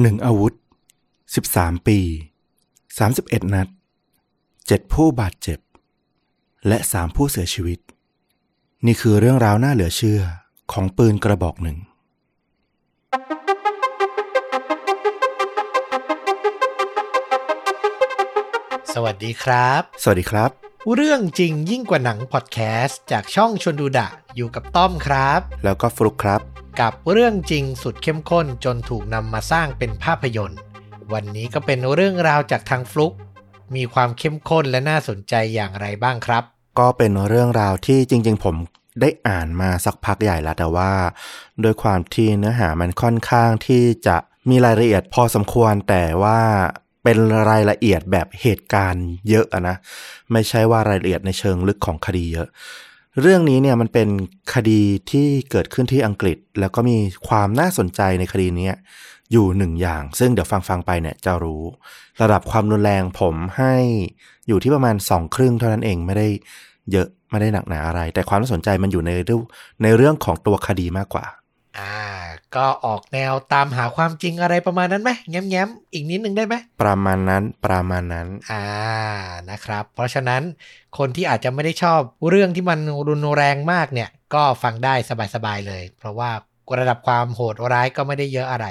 หนึ่งอาวุธสิบสามปีสามสิบเอ็ดนัดเจ็ดผู้บาดเจ็บ และสามผู้เสียชีวิต นี่คือเรื่องราวน่าเหลือเชื่อของปืนกระบอกหนึ่ง สวัสดีครับ สวัสดีครับ เรื่องจริงยิ่งกว่าหนังพอดแคสต์จากช่องชวนดูดะ อยู่กับต้อมครับ แล้วก็ฟลุกครับ กับเรื่องจริงสุดเข้มข้นจนถูกนำมาสร้างเป็นภาพยนตร์ วันนี้ก็เป็นเรื่องราวจากทางฟลุก มีความเข้มข้นและน่าสนใจอย่างไรบ้างครับ ก็เป็นเรื่องราวที่จริง ๆ ผมได้อ่านมาสักพักใหญ่แล้วแต่ว่า โดยความที่เนื้อหามันค่อนข้างที่จะมีรายละเอียดพอสมควรแต่ว่า เป็นรายละเอียดแบบเหตุการณ์เยอะอะนะไม่ใช่ว่ารายละเอียดในเชิงลึกของคดีเยอะ เรื่องนี้เนี่ยมันเป็นคดีที่เกิดขึ้นที่อังกฤษ แล้วก็มีความน่าสนใจในคดีนี้อยู่หนึ่งอย่าง ซึ่งเดี๋ยวฟังฟังๆไปเนี่ยจะรู้ ระดับความรุนแรงผมให้อยู่ที่ประมาณสองครึ่งเท่านั้นเองไม่ได้เยอะไม่ได้หนักหนาอะไร แต่ความน่าสนใจมันอยู่ในเรื่องในเรื่องของตัวคดีมากกว่า อ่า ก็ออกแนวตามหาความจริงอะไรประมาณนั้นไหมแง้มๆ อีกนิดนึงได้ไหม ประมาณนั้นประมาณนั้น อ่านะครับ เพราะฉะนั้นคนที่อาจจะไม่ได้ชอบเรื่องที่มันรุนแรงมากเนี่ย ก็ฟังได้สบายๆเลย เพราะว่าระดับความโหดร้ายก็ไม่ได้เยอะอะไร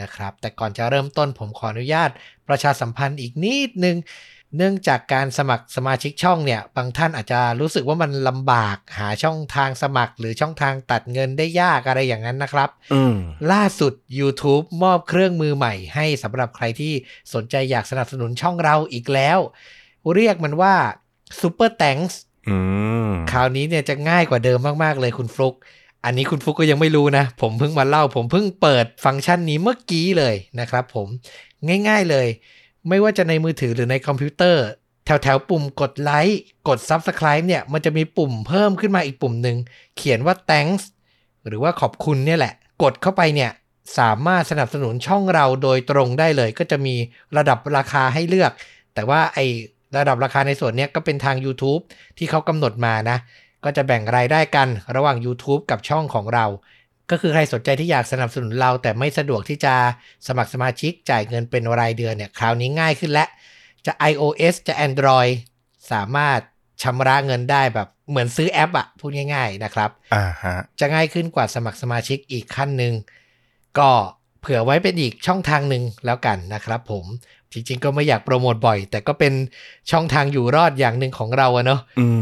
นะครับ แต่ก่อนจะเริ่มต้นผมขออนุญาตประชาสัมพันธ์อีกนิดนึง เนื่องจากการสมัครสมาชิกช่องเนี่ย บางท่านอาจจะรู้สึกว่ามันลำบากหาช่องทางสมัคร หรือช่องทางตัดเงินได้ยากอะไรอย่างนั้นนะครับอืมล่าสุด YouTube มอบเครื่องมือใหม่ ให้สำหรับใครที่สนใจอยากสนับสนุนช่องเราอีกแล้ว เรียกมันว่า Super Thanks อืมคราวนี้เนี่ยจะง่ายกว่าเดิมมาก ๆ เลยคุณฟลุก อันนี้คุณฟลุกก็ยังไม่รู้นะ ผมเพิ่งมาเล่า ผมเพิ่งเปิดฟังก์ชันนี้เมื่อกี้เลยนะครับผมง่าย ๆเลย ไม่ว่าจะในมือถือหรือในคอมพิวเตอร์ แถวๆปุ่มกดไลค์กด Subscribe เนี่ย มันจะมีปุ่มเพิ่มขึ้นมาอีกปุ่มหนึ่ง เขียนว่า thanks หรือว่าขอบคุณเนี่ยแหละ กดเข้าไปเนี่ยสามารถสนับสนุนช่องเราโดยตรงได้เลย ก็จะมีระดับราคาให้เลือก แต่ว่าไอระดับราคาในส่วนเนี้ยก็เป็นทาง YouTube ที่เขากำหนดมานะ ก็จะแบ่งรายได้กันระหว่าง YouTube กับช่องของเรา ก็คือใครสนใจที่อยากสนับสนุนเรา แต่ไม่สะดวกที่จะสมัครสมาชิกจ่ายเงินเป็นรายเดือนเนี่ยคราวนี้ง่ายขึ้นแล้วจะ iOS จะ Android สามารถชำระเงินได้แบบเหมือนซื้อแอปอะพูดง่าย ๆนะครับ อ่าฮะ จะง่ายขึ้นกว่าสมัครสมาชิกอีกขั้นหนึ่งก็ เผื่อไว้เป็นอีกช่องทางหนึ่งแล้วกันนะครับผมจริงๆ ก็ไม่อยากโปรโมทบ่อย แต่ก็เป็นช่องทางอยู่รอดอย่างหนึ่งของเราอะเนาะอืม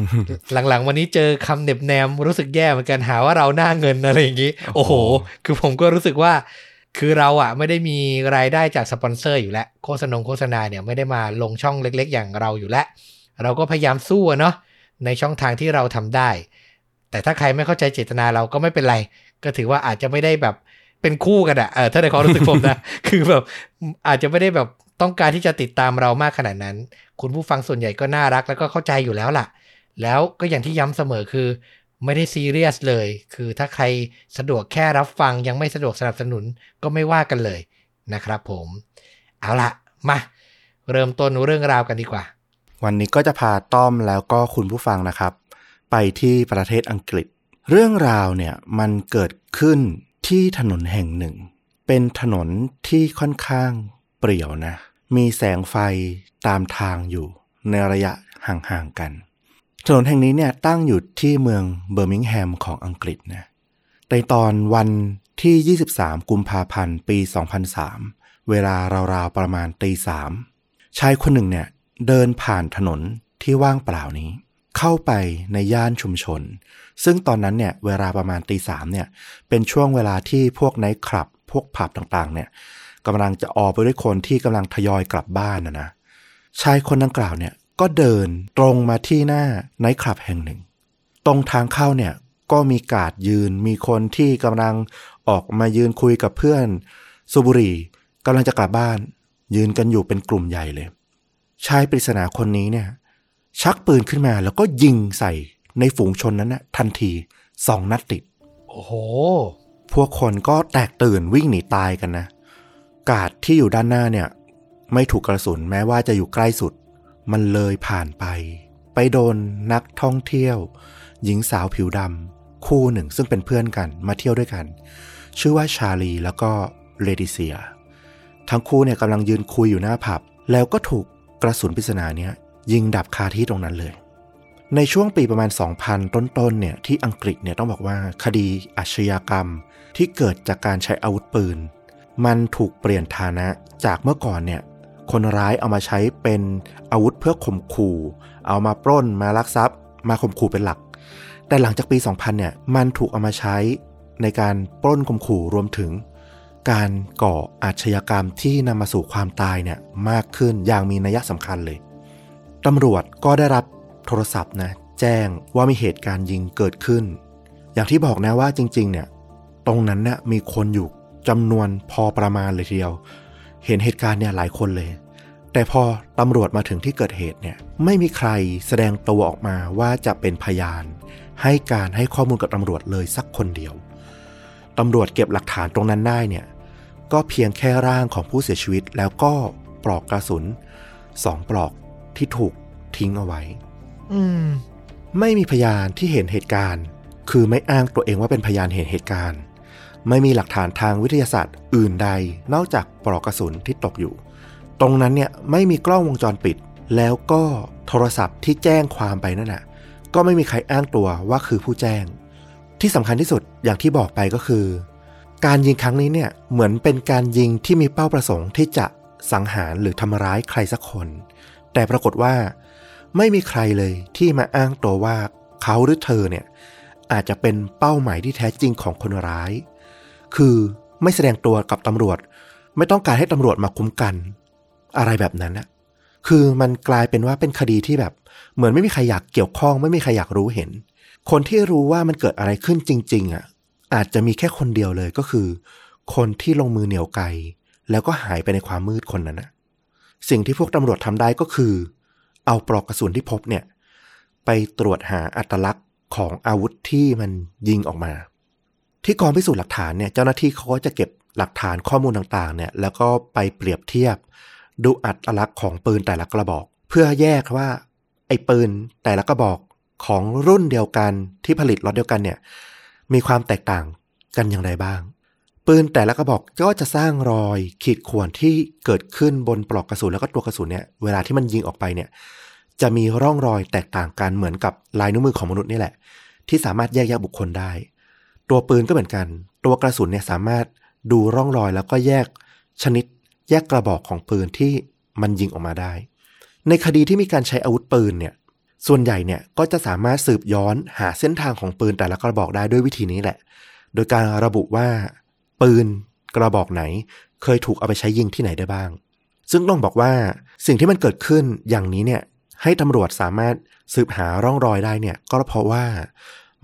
หลังๆ วันนี้เจอคำเหน็บแนมรู้สึกแย่เหมือนกันหาว่าเราหน้าเงินอะไรอย่างนี้ โอ้โอ้โหโห คือผมก็รู้สึกว่า คือเราอะไม่ได้มีรายได้จากสปอนเซอร์อยู่แล้ว โฆษณาโฆษณาเนี่ยไม่ได้มาลงช่องเล็ก ๆ อย่างเราอยู่แล้ว เราก็พยายามสู้อะเนาะในช่องทางที่เราทำได้ แต่ถ้าใครไม่เข้าใจเจตนาเราก็ไม่เป็นไร ก็ถือว่าอาจจะไม่ได้แบบ เป็นคู่กันอะเออถ้าในความรู้สึกผมนะ คือแบบอาจจะไม่ได้แบบต้องการที่จะติดตามเรามากขนาดนั้น คุณผู้ฟังส่วนใหญ่ก็น่ารักแล้วก็เข้าใจอยู่แล้วล่ะ แล้วก็อย่างที่ย้ำเสมอคือ ไม่ได้ซีเรียสเลย คือถ้าใครสะดวกแค่รับฟังยังไม่สะดวกสนับสนุนก็ไม่ว่ากันเลยนะครับผม เอาละมาเริ่มต้นเรื่องราวกันดีกว่า วันนี้ก็จะพาต้อมแล้วก็คุณผู้ฟังนะครับ ไปที่ประเทศอังกฤษ เรื่องราวเนี่ยมันเกิดขึ้น ที่ถนนแห่งหนึ่ง เป็นถนนที่ค่อนข้างเปรี่ยวนะ มีแสงไฟตามทางอยู่ในระยะห่างๆกัน ถนนแห่งนี้เนี่ยตั้งอยู่ที่เมืองเบอร์มิงแฮมของอังกฤษนะในตอนวันที่ 23 กุมภาพันธ์ปี 2003 เวลาราวๆประมาณตีสามชายคนหนึ่งเนี่ยเดินผ่านถนนที่ว่างเปล่านี้ เข้าไปในย่านชุมชน ซึ่งตอนนั้นเนี่ยเวลาประมาณตีสามเนี่ยเป็นช่วงเวลาที่พวกไนท์คลับ พวกผับต่างๆเนี่ยกำลังจะออกไปด้วยคนที่กำลังทยอยกลับบ้านนะนะชายคนดังกล่าวเนี่ยก็เดินตรงมาที่หน้าไนท์คลับแห่งหนึ่ง ตรงทางเข้าเนี่ยก็มีกาดยืนมีคนที่กำลังออกมายืนคุยกับเพื่อนสูบุรีกำลังจะกลับบ้าน ยืนกันอยู่เป็นกลุ่มใหญ่เลย ชายปริศนาคนนี้เนี่ย ชักปืนขึ้นมาแล้วก็ยิงใส่ในฝูงชนนั้นนะทันทีสองนัดติด โอ้โห พวกคนก็แตกตื่นวิ่งหนีตายกันนะ กาดที่อยู่ด้านหน้าเนี่ย ไม่ถูกกระสุนแม้ว่าจะอยู่ใกล้สุด มันเลยผ่านไป ไปโดนนักท่องเที่ยว หญิงสาวผิวดำคู่หนึ่งซึ่งเป็นเพื่อนกันมาเที่ยวด้วยกัน ชื่อว่าชาลีแล้วก็เลดิเซีย ทั้งคู่เนี่ยกำลังยืนคุยอยู่หน้าผับ แล้วก็ถูกกระสุนปริศนาเนี่ย ยิงดับคาที่ตรงนั้นเลย ในช่วงปีประมาณ 2000 ต้นๆเนี่ยที่อังกฤษเนี่ยต้องบอกว่าคดีอาชญากรรมที่เกิดจากการใช้อาวุธปืน มันถูกเปลี่ยนฐานะจากเมื่อก่อนเนี่ยคนร้ายเอามาใช้เป็นอาวุธเพื่อข่มขู่ เอามาปล้นมาลักทรัพย์ มาข่มขู่เป็นหลัก แต่หลังจากปี 2000 เนี่ยมันถูกเอามาใช้ในการปล้นข่มขู่รวมถึง การก่ออาชญากรรมที่นำมาสู่ความตายเนี่ยมากขึ้นอย่างมีนัยสำคัญเลย ตำรวจก็ได้รับโทรศัพท์นะแจ้งว่ามีเหตุการณ์ยิงเกิดขึ้น อย่างที่บอกนะว่าจริง ๆ เนี่ย ตรงนั้นเนี่ยมีคนอยู่จำนวนพอประมาณเลยทีเดียว เห็นเหตุการณ์เนี่ยหลายคนเลย แต่พอตำรวจมาถึงที่เกิดเหตุเนี่ยไม่มีใครแสดงตัวออกมาว่าจะเป็นพยาน ให้การให้ข้อมูลกับตำรวจเลยสักคนเดียวตำรวจเก็บหลักฐานตรงนั้นได้เนี่ยก็เพียงแค่ร่างของผู้เสียชีวิตแล้วก็ปลอกกระสุนสองปลอก ที่ถูกทิ้งเอาไว้ อืม ไม่มีพยานที่เห็นเหตุการณ์ คือไม่อ้างตัวเองว่าเป็นพยานเห็นเหตุการณ์ ไม่มีหลักฐานทางวิทยาศาสตร์ อื่นใด นอกจากปลอกกระสุนที่ตกอยู่ ตรงนั้นเนี่ยไม่มีกล้องวงจรปิด แล้วก็โทรศัพท์ที่แจ้งความไปนั่นน่ะก็ไม่มีใครอ้างตัวว่าคือผู้แจ้ง ที่สำคัญที่สุดอย่างที่บอกไปก็คือ การยิงครั้งนี้เนี่ยเหมือนเป็นการยิงที่มีเป้าประสงค์ที่จะสังหารหรือทำร้ายใครสักคน แต่ปรากฏว่า ไม่มีใครเลยที่มาอ้างตัวว่าเขาหรือเธอเนี่ยอาจจะเป็นเป้าหมายที่แท้จริงของคนร้าย คือไม่แสดงตัวกับตำรวจ ไม่ต้องการให้ตำรวจมาคุ้มกัน อะไรแบบนั้นนะคือมันกลายเป็นว่าเป็นคดีที่แบบ เหมือนไม่มีใครอยากเกี่ยวข้อง ไม่มีใครอยากรู้เห็น คนที่รู้ว่ามันเกิดอะไรขึ้นจริง ๆอะอาจจะมีแค่คนเดียวเลยก็คือ คนที่ลงมือเหนียวไกลแล้วก็หายไปในความมืดคนนั้นนะ สิ่งที่พวกตำรวจทำได้ก็คือ เอาปลอกกระสุนที่พบเนี่ย ไปตรวจหาอัตลักษณ์ของอาวุธที่มันยิงออกมา ที่กองพิสูจน์หลักฐานเนี่ยเจ้าหน้าที่เขาก็จะเก็บหลักฐานข้อมูลต่างๆ เนี่ย แล้วก็ไปเปรียบเทียบ ดูอัตลักษณ์ของปืนแต่ละกระบอก เพื่อแยกว่า ไอ้ปืนแต่ละกระบอกของรุ่นเดียวกันที่ผลิตล็อตเดียวกันเนี่ย มีความแตกต่างกันอย่างไรบ้าง ปืนแต่ละกระบอกก็จะสร้างรอยขีดข่วนที่เกิดขึ้นบนปลอกกระสุนแล้วก็ตัวกระสุนเนี่ยเวลาที่มันยิงออกไปเนี่ย จะมีร่องรอยแตกต่างกันเหมือนกับลายนิ้วมือของมนุษย์นี่แหละ ที่สามารถแยกแยะบุคคลได้ ตัวปืนก็เหมือนกัน ตัวกระสุนเนี่ยสามารถดูร่องรอยแล้วก็แยกชนิด แยกกระบอกของปืนที่มันยิงออกมาได้ ในคดีที่มีการใช้อาวุธปืนเนี่ยส่วนใหญ่เนี่ยก็จะสามารถสืบย้อนหาเส้นทางของปืนแต่ละกระบอกได้ด้วยวิธีนี้แหละ โดยการระบุว่า ปืนกระบอกไหน เคยถูกเอาไปใช้ยิงที่ไหนได้บ้าง ซึ่งต้องบอกว่าสิ่งที่มันเกิดขึ้นอย่างนี้เนี่ยให้ตำรวจสามารถสืบหาร่องรอยได้เนี่ย ก็เพราะว่า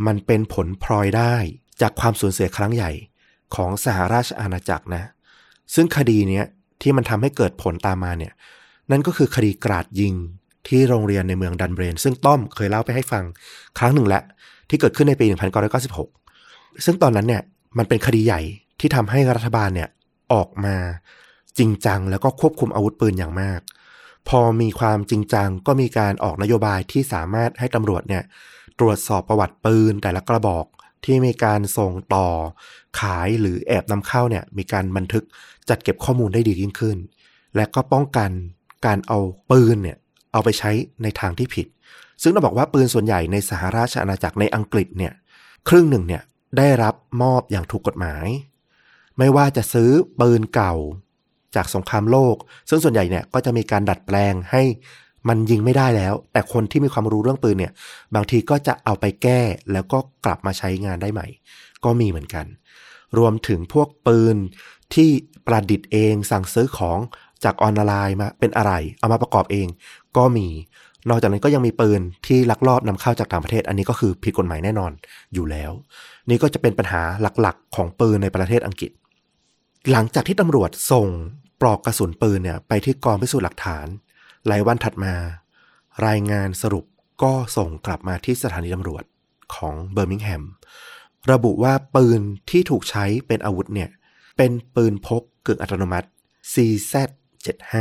มันเป็นผลพลอยได้จากความสูญเสียครั้งใหญ่ของสหราชอาณาจักรนะ ซึ่งคดีเนี้ยที่มันทำให้เกิดผลตามมาเนี่ย นั่นก็คือคดีกราดยิงที่โรงเรียนในเมืองดันเบรน ซึ่งต้อมเคยเล่าไปให้ฟังครั้งหนึ่งแล้วที่เกิดขึ้นในปี 1996 ซึ่งตอนนั้นเนี่ยมันเป็นคดีใหญ่ ที่ทำให้รัฐบาลเนี่ยออกมาจริงจัง แล้วก็ควบคุมอาวุธปืนอย่างมาก พอมีความจริงจังก็มีการออกนโยบายที่สามารถให้ตำรวจเนี่ยตรวจสอบประวัติปืนแต่ละกระบอกที่มีการส่งต่อขายหรือแอบนำเข้าเนี่ยมีการบันทึกจัดเก็บข้อมูลได้ดียิ่งขึ้น และก็ป้องกันการเอาปืนเนี่ยเอาไปใช้ในทางที่ผิด ซึ่งเราบอกว่าปืนส่วนใหญ่ในสหราชอาณาจักรในอังกฤษเนี่ยครึ่งหนึ่งเนี่ยได้รับมอบอย่างถูกกฎหมาย ไม่ว่าจะซื้อปืนเก่า จากสงครามโลก ซึ่งส่วนใหญ่เนี่ยก็จะมีการดัดแปลงให้มันยิงไม่ได้แล้ว แต่คนที่มีความรู้เรื่องปืนเนี่ย บางทีก็จะเอาไปแก้แล้วก็กลับมาใช้งานได้ใหม่ ก็มีเหมือนกัน รวมถึงพวกปืนที่ประดิษฐ์เองสั่งซื้อของจากออนไลน์มาเป็นอะไร เอามาประกอบเอง ก็มี นอกจากนั้นก็ยังมีปืนที่ลักลอบนำเข้าจากต่างประเทศ อันนี้ก็คือผิดกฎหมายแน่นอนอยู่แล้ว นี่ก็จะเป็นปัญหาหลักๆ ของปืนในประเทศอังกฤษ หลังจากที่ตำรวจส่งปลอกกระสุนปืนเนี่ยไปที่กองพิสูจน์หลักฐาน หลายวันถัดมา รายงานสรุปก็ส่งกลับมาที่สถานีตำรวจของเบอร์มิงแฮม ระบุว่าปืนที่ถูกใช้เป็นอาวุธเนี่ย เป็นปืนพกกึ่งอัตโนมัติ CZ75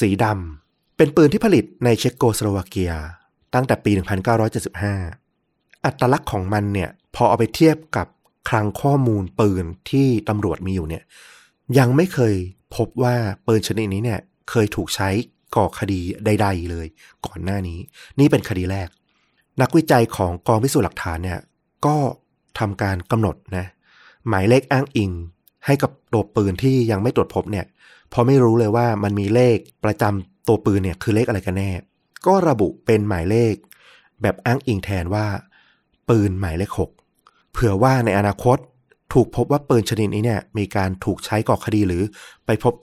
สีดำเป็นปืนที่ผลิตในเช็กโกสโลวาเกีย ตั้งแต่ปี 1975 อัตลักษณ์ของมันเนี่ย พอเอาไปเทียบกับ คลังข้อมูลปืนที่ตำรวจมีอยู่เนี่ย ยังไม่เคยพบว่าปืนชนิดนี้เนี่ยเคยถูกใช้ก่อคดีใด ๆ เลย ก่อนหน้านี้ นี่เป็นคดีแรก นักวิจัยของกองพิสูจน์หลักฐานเนี่ยก็ทำการกำหนดนะ หมายเลขอ้างอิง ให้กับตัวปืนที่ยังไม่ตรวจพบเนี่ยเพราะไม่รู้เลยว่ามันมีเลขประจำตัวปืนเนี่ยคือเลขอะไรกันแน่ ก็ระบุเป็นหมายเลข แบบอ้างอิงแทนว่า ปืนหมายเลขหก เผื่อว่าในอนาคตถูกพบว่าปืนชนิดนี้เนี่ยมีการถูกใช้ก่อคดีหรือไปพบ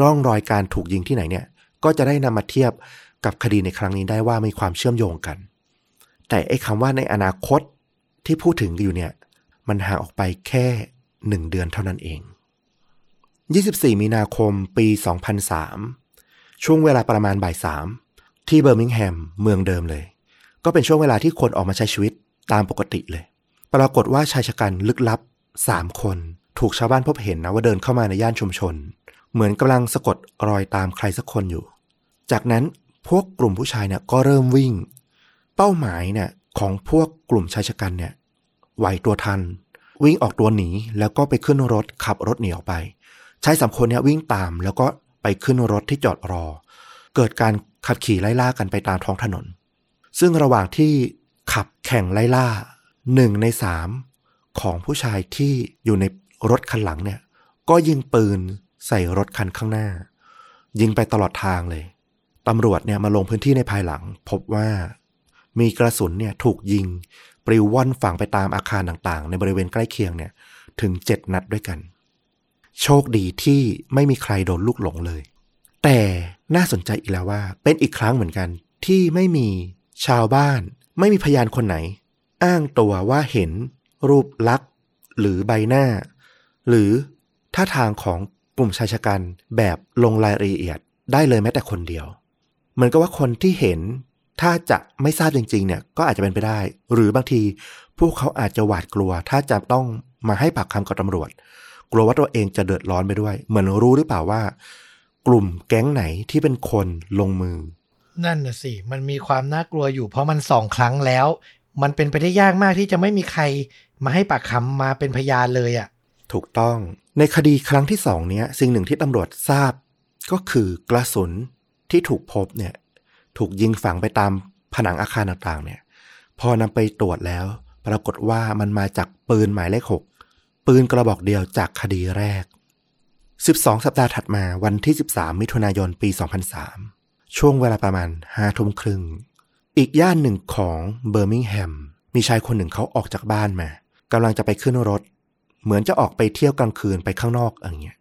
ร่องรอยการถูกยิงที่ไหนเนี่ย ก็จะได้นำมาเทียบกับคดีในครั้งนี้ได้ว่ามีความเชื่อมโยงกัน แต่ไอ้คำว่าในอนาคตที่พูดถึงอยู่เนี่ย มันห่างออกไปแค่หนึ่งเดือนเท่านั้นเอง 24 มีนาคมปี 2003 ช่วงเวลาประมาณบ่ายสามที่เบอร์มิงแฮมเมืองเดิมเลย ก็เป็นช่วงเวลาที่คนออกมาใช้ชีวิตตามปกติเลย ปรากฏว่าชายชะกันลึกลับสามคน ถูกชาวบ้านพบเห็นนะว่าเดินเข้ามาในย่านชุมชน เหมือนกำลังสะกดรอยตามใครสักคนอยู่ จากนั้นพวกกลุ่มผู้ชายเนี่ยก็เริ่มวิ่ง เป้าหมายเนี่ยของพวกกลุ่มชายชะกันเนี่ยไหวตัวทัน วิ่งออกตัวหนีแล้วก็ไปขึ้นรถขับรถหนีออกไปชายสามคนเนี่ยวิ่งตามแล้วก็ไปขึ้นรถที่จอดรอ เกิดการขับขี่ไล่ล่ากันไปตามท้องถนน ซึ่งระหว่างที่ขับแข่งไล่ล่า หนึ่งในสามของผู้ชายที่อยู่ในรถคันหลังเนี่ย ก็ยิงปืนใส่รถคันข้างหน้า ยิงไปตลอดทางเลยตำรวจเนี่ยมาลงพื้นที่ในภายหลัง พบว่ามีกระสุนเนี่ยถูกยิงปลิวว่อนฝังไปตามอาคารต่างๆ ในบริเวณใกล้เคียงเนี่ย ถึงเจ็ดนัดด้วยกัน โชคดีที่ไม่มีใครโดนลูกหลงเลย แต่น่าสนใจอีกแล้วว่า เป็นอีกครั้งเหมือนกันที่ไม่มีชาวบ้าน ไม่มีพยานคนไหน อ้างตัวว่าเห็น รูปลักษณ์ หรือใบหน้า หรือท่าทางของกลุ่มชายชะกันแบบลงรายละเอียดได้เลยแม้แต่คนเดียว เหมือนกับว่าคนที่เห็นถ้าจะไม่ทราบจริง ๆ เนี่ยก็อาจจะเป็นไปได้ หรือบางที พวกเขาอาจจะหวาดกลัว ถ้าจะต้องมาให้ปากคำกับตำรวจ กลัวว่าตัวเองจะเดือดร้อนไปด้วย เหมือนรู้หรือเปล่าว่า กลุ่มแก๊งไหนที่เป็นคนลงมือ นั่นน่ะสิ มันมีความน่ากลัวอยู่เพราะมันสองครั้งแล้ว มันเป็นไปได้ยากมากที่จะไม่มีใครมาให้ปากคำมาเป็นพยานเลยอะ่ะ ถูกต้อง ในคดีครั้งที่สองเนี้ย สิ่งหนึ่งที่ตำรวจทราบ ก็คือกระสุนที่ถูกพบเนี่ย ถูกยิงฝังไปตามผนังอาคารต่างๆ เนี่ย พอนำไปตรวจแล้ว ปรากฏว่ามันมาจากปืนหมายเลขหกปืนกระบอกเดียวจากคดีแรก 12 สัปดาห์ถัดมาวันที่ 13 มิถุนายนปี 2003 ช่วงเวลาประมาณ5ทุ่มครึ่ง อีกย่านหนึ่งของเบอร์มิงแฮมมีชายคนหนึ่งเขาออกจากบ้านมากำลังจะไปขึ้นรถ เหมือนจะออกไปเที่ยวกลางคืนไปข้างนอกอย่างเงี้ย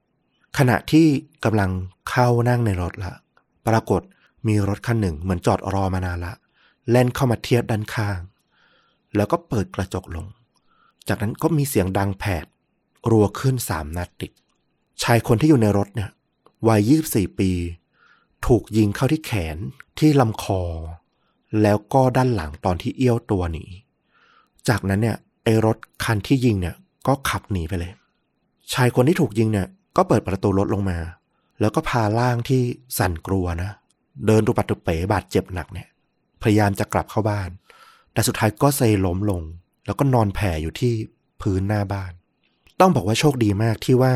ขณะที่กำลังเข้านั่งในรถละ ปรากฏมีรถคันหนึ่งเหมือนจอดรอมานานละ แล่นเข้ามาเทียบด้านข้าง แล้วก็เปิดกระจกลง จากนั้นก็มีเสียงดังแผด รัวขึ้นสามนัดติด ชายคนที่อยู่ในรถเนี่ย วัย24ปี ถูกยิงเข้าที่แขนที่ลำคอ แล้วก็ด้านหลังตอนที่เอี้ยวตัวหนี จากนั้นเนี่ยไอ้รถคันที่ยิงเนี่ยก็ขับหนีไปเลย ชายคนที่ถูกยิงเนี่ย ก็เปิดประตูรถลงมา แล้วก็พาร่างที่สั่นกลัวนะ เดินตุปัดตุเป๋บาดเจ็บหนักเนี่ย พยายามจะกลับเข้าบ้าน แต่สุดท้ายก็เซล้มลง แล้วก็นอนแผ่อยู่ที่พื้นหน้าบ้าน ต้องบอกว่าโชคดีมากที่ว่า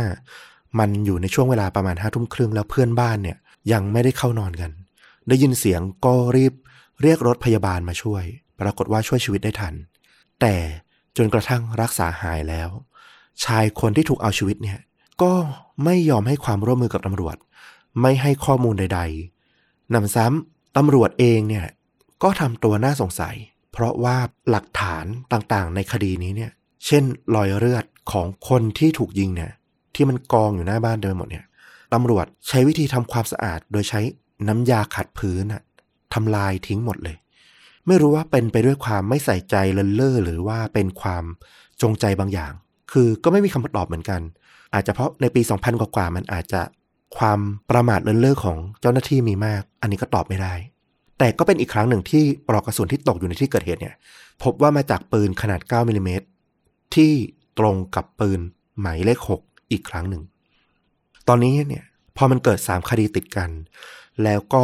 มันอยู่ในช่วงเวลาประมาณห้าทุ่มครึ่งแล้วเพื่อนบ้านเนี่ย ยังไม่ได้เข้านอนกัน ได้ยินเสียงก็รีบ เรียกรถพยาบาลมาช่วย ปรากฏว่าช่วยชีวิตได้ทัน แต่จนกระทั่งรักษาหายแล้ว ชายคนที่ถูกเอาชีวิตเนี่ย ก็ไม่ยอมให้ความร่วมมือกับตำรวจ ไม่ให้ข้อมูลใด ๆนำซ้ำตำรวจเองเนี่ย ก็ทำตัวน่าสงสัย เพราะว่าหลักฐานต่างๆ ในคดีนี้เนี่ย เช่น รอยเลือดของคนที่ถูกยิงเนี่ย ที่มันกองอยู่หน้าบ้านเดิมหมดเนี่ยตำรวจใช้วิธีทำความสะอาดโดยใช้น้ำยาขัดพื้นอะ ทำลายทิ้งหมดเลย ไม่รู้ว่าเป็นไปด้วยความไม่ใส่ใจเลินเล่อหรือว่าเป็นความจงใจบางอย่าง คือก็ไม่มีคำตอบเหมือนกัน อาจจะเพราะในปี 2000 กว่าๆมันอาจจะความประมาทเลินเล่อของเจ้าหน้าที่มีมาก อันนี้ก็ตอบไม่ได้ แต่ก็เป็นอีกครั้งหนึ่งที่ปลอกกระสุนที่ตกอยู่ในที่เกิดเหตุเนี่ย พบว่ามาจากปืนขนาด 9มิลลิเมตรที่ตรงกับปืนหมายเลข 6 อีกครั้งหนึ่ง ตอนนี้เนี่ยพอมันเกิด 3 คดีติดกัน แล้วก็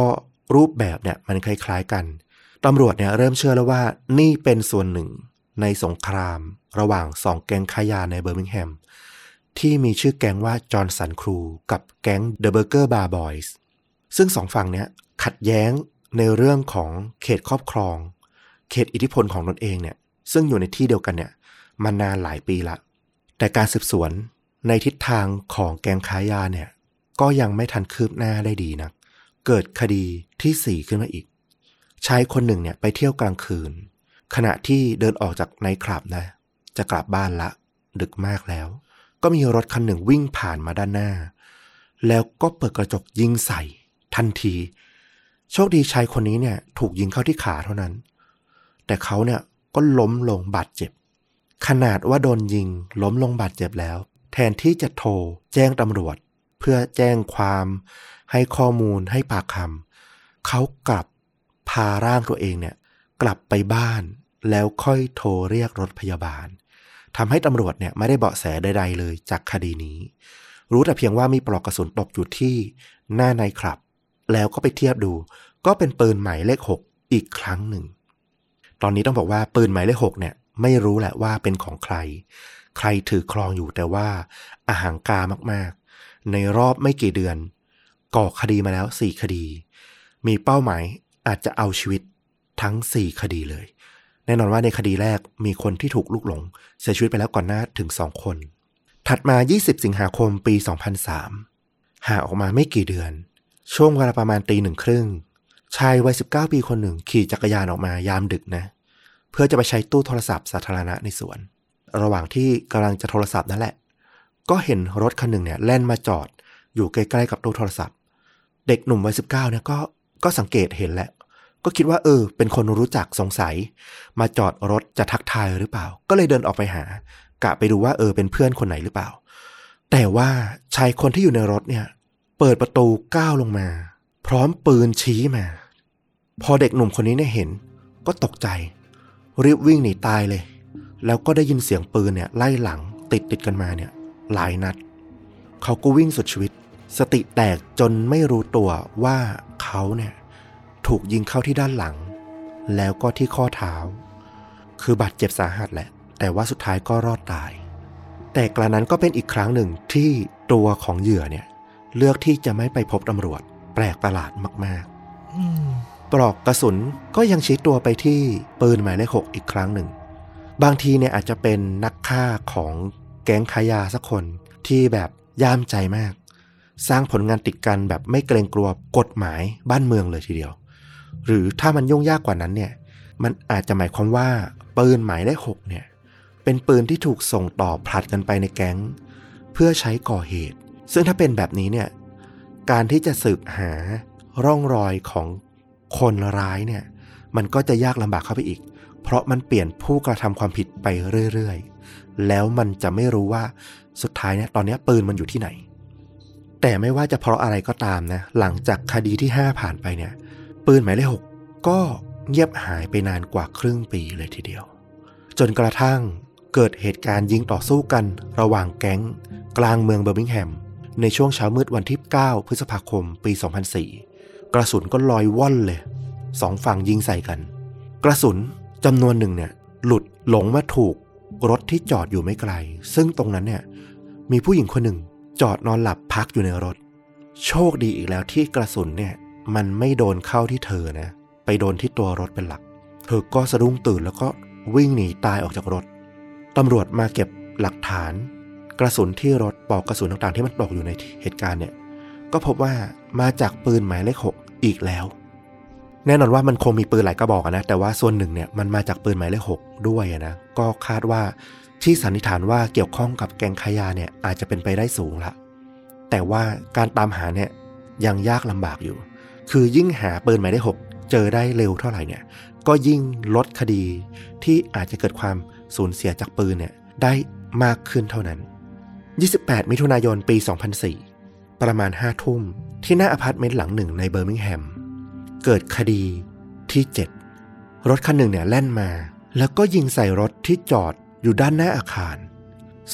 รูปแบบเนี่ยมันคล้ายๆกันตำรวจเนี่ยเริ่มเชื่อแล้วว่านี่เป็นส่วนหนึ่งในสงครามระหว่างสองแก๊งค้ายาในเบอร์มิงแฮม ที่มีชื่อแก๊งว่า Johnson Crew กับแก๊ง The Burger Bar Boys ซึ่งสองฝั่งเนี้ยขัดแย้งในเรื่องของเขตครอบครอง เขตอิทธิพลของตนเองเนี่ยซึ่งอยู่ในที่เดียวกันเนี่ยมานานหลายปีละ แต่การสืบสวนในทิศทางของแก๊งค้ายาเนี่ยก็ยังไม่ทันคืบหน้าได้ดีนัก เกิดคดีที่สี่ขึ้นมาอีก ชายคนหนึ่งเนี่ยไปเที่ยวกลางคืน ขณะที่เดินออกจากไนท์คลับนะ จะกลับบ้านละ ดึกมากแล้ว ก็มีรถคันหนึ่งวิ่งผ่านมาด้านหน้า แล้วก็เปิดกระจกยิงใส่ทันที โชคดีชายคนนี้เนี่ย ถูกยิงเข้าที่ขาเท่านั้น แต่เขาเนี่ยก็ล้มลงบาดเจ็บ ขนาดว่าโดนยิงล้มลงบาดเจ็บแล้ว แทนที่จะโทรแจ้งตำรวจ เพื่อแจ้งความ ให้ข้อมูลให้ปากคำเขากลับพาร่างตัวเองเนี่ยกลับไปบ้านแล้วค่อยโทรเรียกรถพยาบาลทำให้ตำรวจเนี่ยไม่ได้เบาะแสใดๆเลยจากคดีนี้ รู้แต่เพียงว่ามีปลอกกระสุนตกอยู่ที่หน้าในครับ แล้วก็ไปเทียบดู ก็เป็นปืนหมายเลขหกอีกครั้งหนึ่ง ตอนนี้ต้องบอกว่าปืนหมายเลขหกเนี่ยไม่รู้แหละว่าเป็นของใคร ใครถือครองอยู่แต่ว่าอาหางกามากๆ ในรอบไม่กี่เดือน ก่อคดีมาแล้วสี่คดี มีเป้าหมายอาจจะเอาชีวิตทั้งสี่คดีเลย แน่นอนว่าในคดีแรกมีคนที่ถูกลุกหลง เสียชีวิตไปแล้วก่อนหน้าถึงสองคน ถัดมา 20 สิงหาคมปี 2003 หาออกมาไม่กี่เดือน ช่วงเวลาประมาณตีหนึ่งครึ่งชายวัย 19 ปีคนหนึ่ง ขี่จักรยานออกมายามดึกนะ เพื่อจะไปใช้ตู้โทรศัพท์สาธารณะในสวน ระหว่างที่กำลังจะโทรศัพท์นั่นแหละ ก็เห็นรถคันหนึ่งเนี่ยแล่นมาจอดอยู่ใกล้ๆกับตู้โทรศัพท์ เด็กหนุ่มวัยสิบเก้าเนี่ยก็ก็สังเกตเห็นแหละ ก็คิดว่าเออ เป็นคนรู้จักสงสัย มาจอดรถจะทักทายหรือเปล่า ก็เลยเดินออกไปหา กะไปดูว่าเออเป็นเพื่อนคนไหนหรือเปล่า แต่ว่าชายคนที่อยู่ในรถเนี่ย เปิดประตูก้าวลงมา พร้อมปืนชี้มา พอเด็กหนุ่มคนนี้เนี่ยเห็น ก็ตกใจ รีบวิ่งหนีตายเลย แล้วก็ได้ยินเสียงปืนเนี่ยไล่หลังติดติดกันมาเนี่ย หลายนัด เขาก็วิ่งสุดชีวิต สติแตกจนไม่รู้ตัวว่าเขาเนี่ยถูกยิงเข้าที่ด้านหลัง แล้วก็ที่ข้อเท้า คือบาดเจ็บสาหัสแหละ แต่ว่าสุดท้ายก็รอดตาย แต่กระนั้นก็เป็นอีกครั้งหนึ่งที่ตัวของเหยื่อเนี่ย เลือกที่จะไม่ไปพบตำรวจ แปลกประหลาดมากๆปลอกกระสุนก็ยังชี้ตัวไปที่ปืนหมายเลขหกอีกครั้งหนึ่ง บางทีเนี่ยอาจจะเป็นนักฆ่าของแก๊งขายาสักคนที่แบบย่ามใจมาก สร้างผลงานติดกันแบบไม่เกรงกลัวกฎหมายบ้านเมืองเลยทีเดียว หรือถ้ามันยุ่งยากกว่านั้นเนี่ย มันอาจจะหมายความว่าปืนหมายเลขหกเนี่ย เป็นปืนที่ถูกส่งต่อผลัดกันไปในแก๊ง เพื่อใช้ก่อเหตุ ซึ่งถ้าเป็นแบบนี้เนี่ย การที่จะสืบหาร่องรอยของคนร้ายเนี่ย มันก็จะยากลำบากเข้าไปอีก เพราะมันเปลี่ยนผู้กระทำความผิดไปเรื่อยๆ แล้วมันจะไม่รู้ว่าสุดท้ายเนี่ยตอนนี้ปืนมันอยู่ที่ไหน แต่ไม่ว่าจะเพราะอะไรก็ตามนะ หลังจากคดีที่ 5 ผ่านไปเนี่ย ปืนหมายเลขหกก็เงียบหายไปนานกว่าครึ่งปีเลยทีเดียว จนกระทั่งเกิดเหตุการณ์ยิงต่อสู้กันระหว่างแก๊ง กลางเมืองเบอร์มิงแฮม ในช่วงเช้ามืดวันที่ 9 พฤษภาคม ปี 2004 กระสุนก็ลอยว่อนเลยสองฝั่งยิงใส่กัน กระสุนจำนวนหนึ่งเนี่ย หลุดหลงมาถูกรถที่จอดอยู่ไม่ไกล ซึ่งตรงนั้นเนี่ย มีผู้หญิงคนหนึ่ง จอดนอนหลับพักอยู่ในรถ โชคดีอีกแล้วที่กระสุนเนี่ย มันไม่โดนเข้าที่เธอนะ ไปโดนที่ตัวรถเป็นหลัก เธอก็สะดุ้งตื่นแล้วก็วิ่งหนีตายออกจากรถ ตำรวจมาเก็บหลักฐาน กระสุนที่รถปอกกระสุนต่างๆ ที่มันตกอยู่ในเหตุการณ์เนี่ย ก็พบว่ามาจากปืนหมายเลขหกอีกแล้ว แน่นอนว่ามันคงมีปืนหลายกระบอกนะ แต่ว่าส่วนหนึ่งเนี่ยมันมาจากปืนหมายเลขหกด้วยนะ ก็คาดว่าที่สันนิษฐานว่าเกี่ยวข้องกับแก๊งขยาเนี่ยอาจจะเป็นไปได้สูงละ แต่ว่าการตามหาเนี่ยยังยากลำบากอยู่ คือยิ่งหาปืนหมายเลขหกเจอได้เร็วเท่าไหร่เนี่ย ก็ยิ่งลดคดีที่อาจจะเกิดความสูญเสียจากปืนเนี่ยได้มากขึ้นเท่านั้น 28 มิถุนายนปี 2004 ประมาณ5ทุ่มที่หน้าอพาร์ตเมนต์หลังหนึ่งในเบอร์มิงแฮม เกิดคดีที่ 7 รถคันหนึ่งเนี่ยแล่นมา แล้วก็ยิงใส่รถที่จอดอยู่ด้านหน้าอาคาร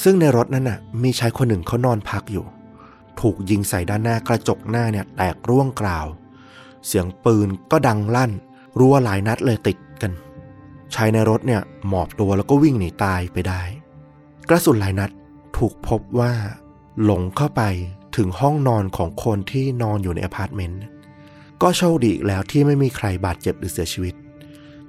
ซึ่งในรถนั้นน่ะมีชายคนหนึ่งเขานอนพักอยู่ ถูกยิงใส่ด้านหน้ากระจกหน้าเนี่ยแตกร่วงกราว เสียงปืนก็ดังลั่น รัวหลายนัดเลยติดกันชายในรถเนี่ยหมอบตัวแล้วก็วิ่งหนีตายไปได้ กระสุนหลายนัดถูกพบว่า หลงเข้าไปถึงห้องนอนของคนที่นอนอยู่ในอพาร์ตเมนต์ ก็โชคดีอีกแล้วที่ไม่มีใครบาดเจ็บหรือเสียชีวิต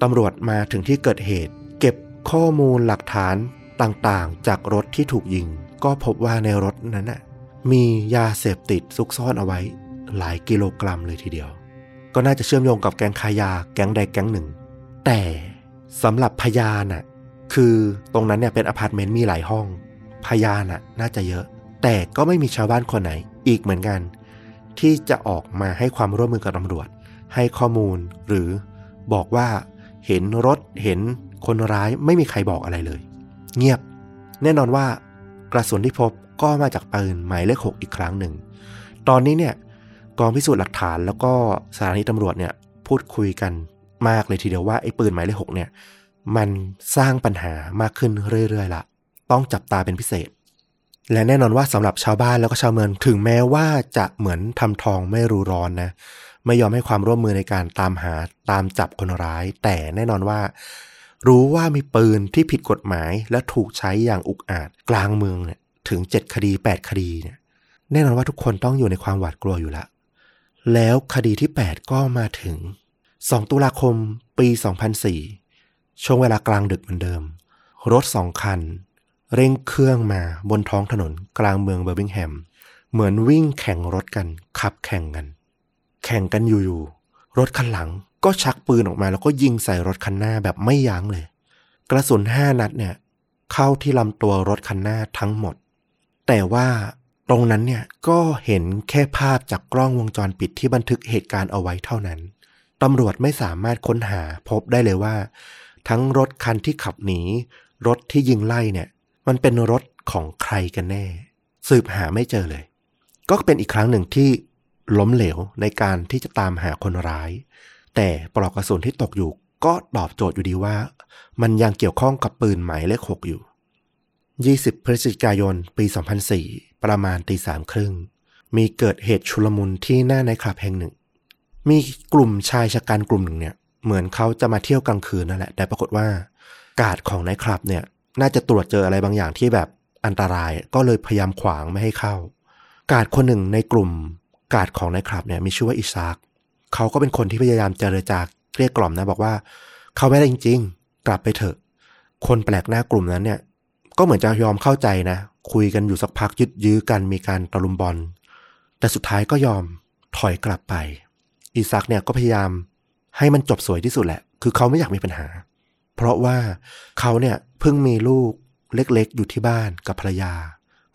ตำรวจมาถึงที่เกิดเหตุ เก็บข้อมูลหลักฐานต่างๆ จากรถที่ถูกยิง ก็พบว่าในรถนั้นน่ะมียาเสพติดซุกซ่อนเอาไว้ หลายกิโลกรัมเลยทีเดียว ก็น่าจะเชื่อมโยงกับแก๊งค้ายาแก๊งใดแก๊งหนึ่ง แต่สำหรับพยานน่ะคือตรงนั้นเนี่ยเป็นอพาร์ตเมนต์มีหลายห้อง พยานน่ะน่าจะเยอะ แต่ก็ไม่มีชาวบ้านคนไหน อีกเหมือนกัน ที่จะออกมาให้ความร่วมมือกับตำรวจ ให้ข้อมูลหรือบอกว่าเห็นรถเห็นคนร้ายไม่มีใครบอกอะไรเลย เงียบ แน่นอนว่ากระสุนที่พบก็มาจากปืนหมายเลขหกอีกครั้งหนึ่ง ตอนนี้เนี่ยกองพิสูจน์หลักฐานแล้วก็สถานีตำรวจเนี่ยพูดคุยกันมากเลยทีเดียวว่าไอ้ปืนหมายเลขหกเนี่ยมันสร้างปัญหามากขึ้นเรื่อยๆละต้องจับตาเป็นพิเศษ และแน่นอนว่าสำหรับชาวบ้านแล้วก็ชาวเมืองถึงแม้ว่าจะเหมือนทำทองไม่รู้ร้อนนะ ไม่ยอมให้ความร่วมมือในการตามหาตามจับคนร้าย แต่แน่นอนว่า รู้ว่ามีปืนที่ผิดกฎหมายและถูกใช้อย่างอุกอาจกลางเมืองเนี่ยถึง7คดี8คดีเนี่ย แน่นอนว่าทุกคนต้องอยู่ในความหวาดกลัวอยู่ละ แล้วคดีที่8ก็มาถึง2ตุลาคมปี2004ช่วงเวลากลางดึกเหมือนเดิม รถสองคัน เร่งเครื่องมาบนท้องถนนกลางเมืองเบอร์บิงแฮม เหมือนวิ่งแข่งรถกัน ขับแข่งกัน แข่งกันอยู่ๆ รถคันหลังก็ชักปืนออกมาแล้วก็ยิงใส่รถคันหน้าแบบไม่ยั้งเลย กระสุนห้านัดเนี่ย เข้าที่ลำตัวรถคันหน้าทั้งหมด แต่ว่าตรงนั้นเนี่ยก็เห็นแค่ภาพจากกล้องวงจรปิดที่บันทึกเหตุการณ์เอาไว้เท่านั้นตำรวจไม่สามารถค้นหาพบได้เลยว่า ทั้งรถคันที่ขับหนี รถที่ยิงไล่เนี่ย มันเป็นรถของใครกันแน่ สืบหาไม่เจอเลย ก็เป็นอีกครั้งหนึ่งที่ล้มเหลวในการที่จะตามหาคนร้าย แต่ปลอกกระสุนที่ตกอยู่ก็ตอบโจทย์อยู่ดีว่า มันยังเกี่ยวข้องกับปืนหมายเลขหกอยู่ 20 พฤศจิกายน ปี 2004 ประมาณตีสามครึ่ง มีเกิดเหตุชุลมุนที่หน้าในคลับแห่งหนึ่ง มีกลุ่มชายชะกันกลุ่มหนึ่งเนี่ย เหมือนเขาจะมาเที่ยวกลางคืนนั่นแหละ แต่ปรากฏว่ากาดของในคลับเนี่ย น่าจะตรวจเจออะไรบางอย่างที่แบบอันตรายก็เลยพยายามขวางไม่ให้เข้า กาดคนหนึ่งในกลุ่ม กาดของในคลับเนี่ยมีชื่อว่าอิซากเขาก็เป็นคนที่พยายามเจรจาเกลี้ยกล่อมนะบอกว่า เขาไม่ได้จริง ๆ กลับไปเถอะ คนแปลกหน้ากลุ่มนั้นเนี่ย ก็เหมือนจะยอมเข้าใจนะ คุยกันอยู่สักพักยึดยื้อกันมีการตะลุมบอล แต่สุดท้ายก็ยอมถอยกลับไปอีซักเนี่ยก็พยายามให้มันจบสวยที่สุดแหละ คือเขาไม่อยากมีปัญหา เพราะว่าเขาเนี่ยเพิ่งมีลูกเล็กๆ อยู่ที่บ้านกับภรรยา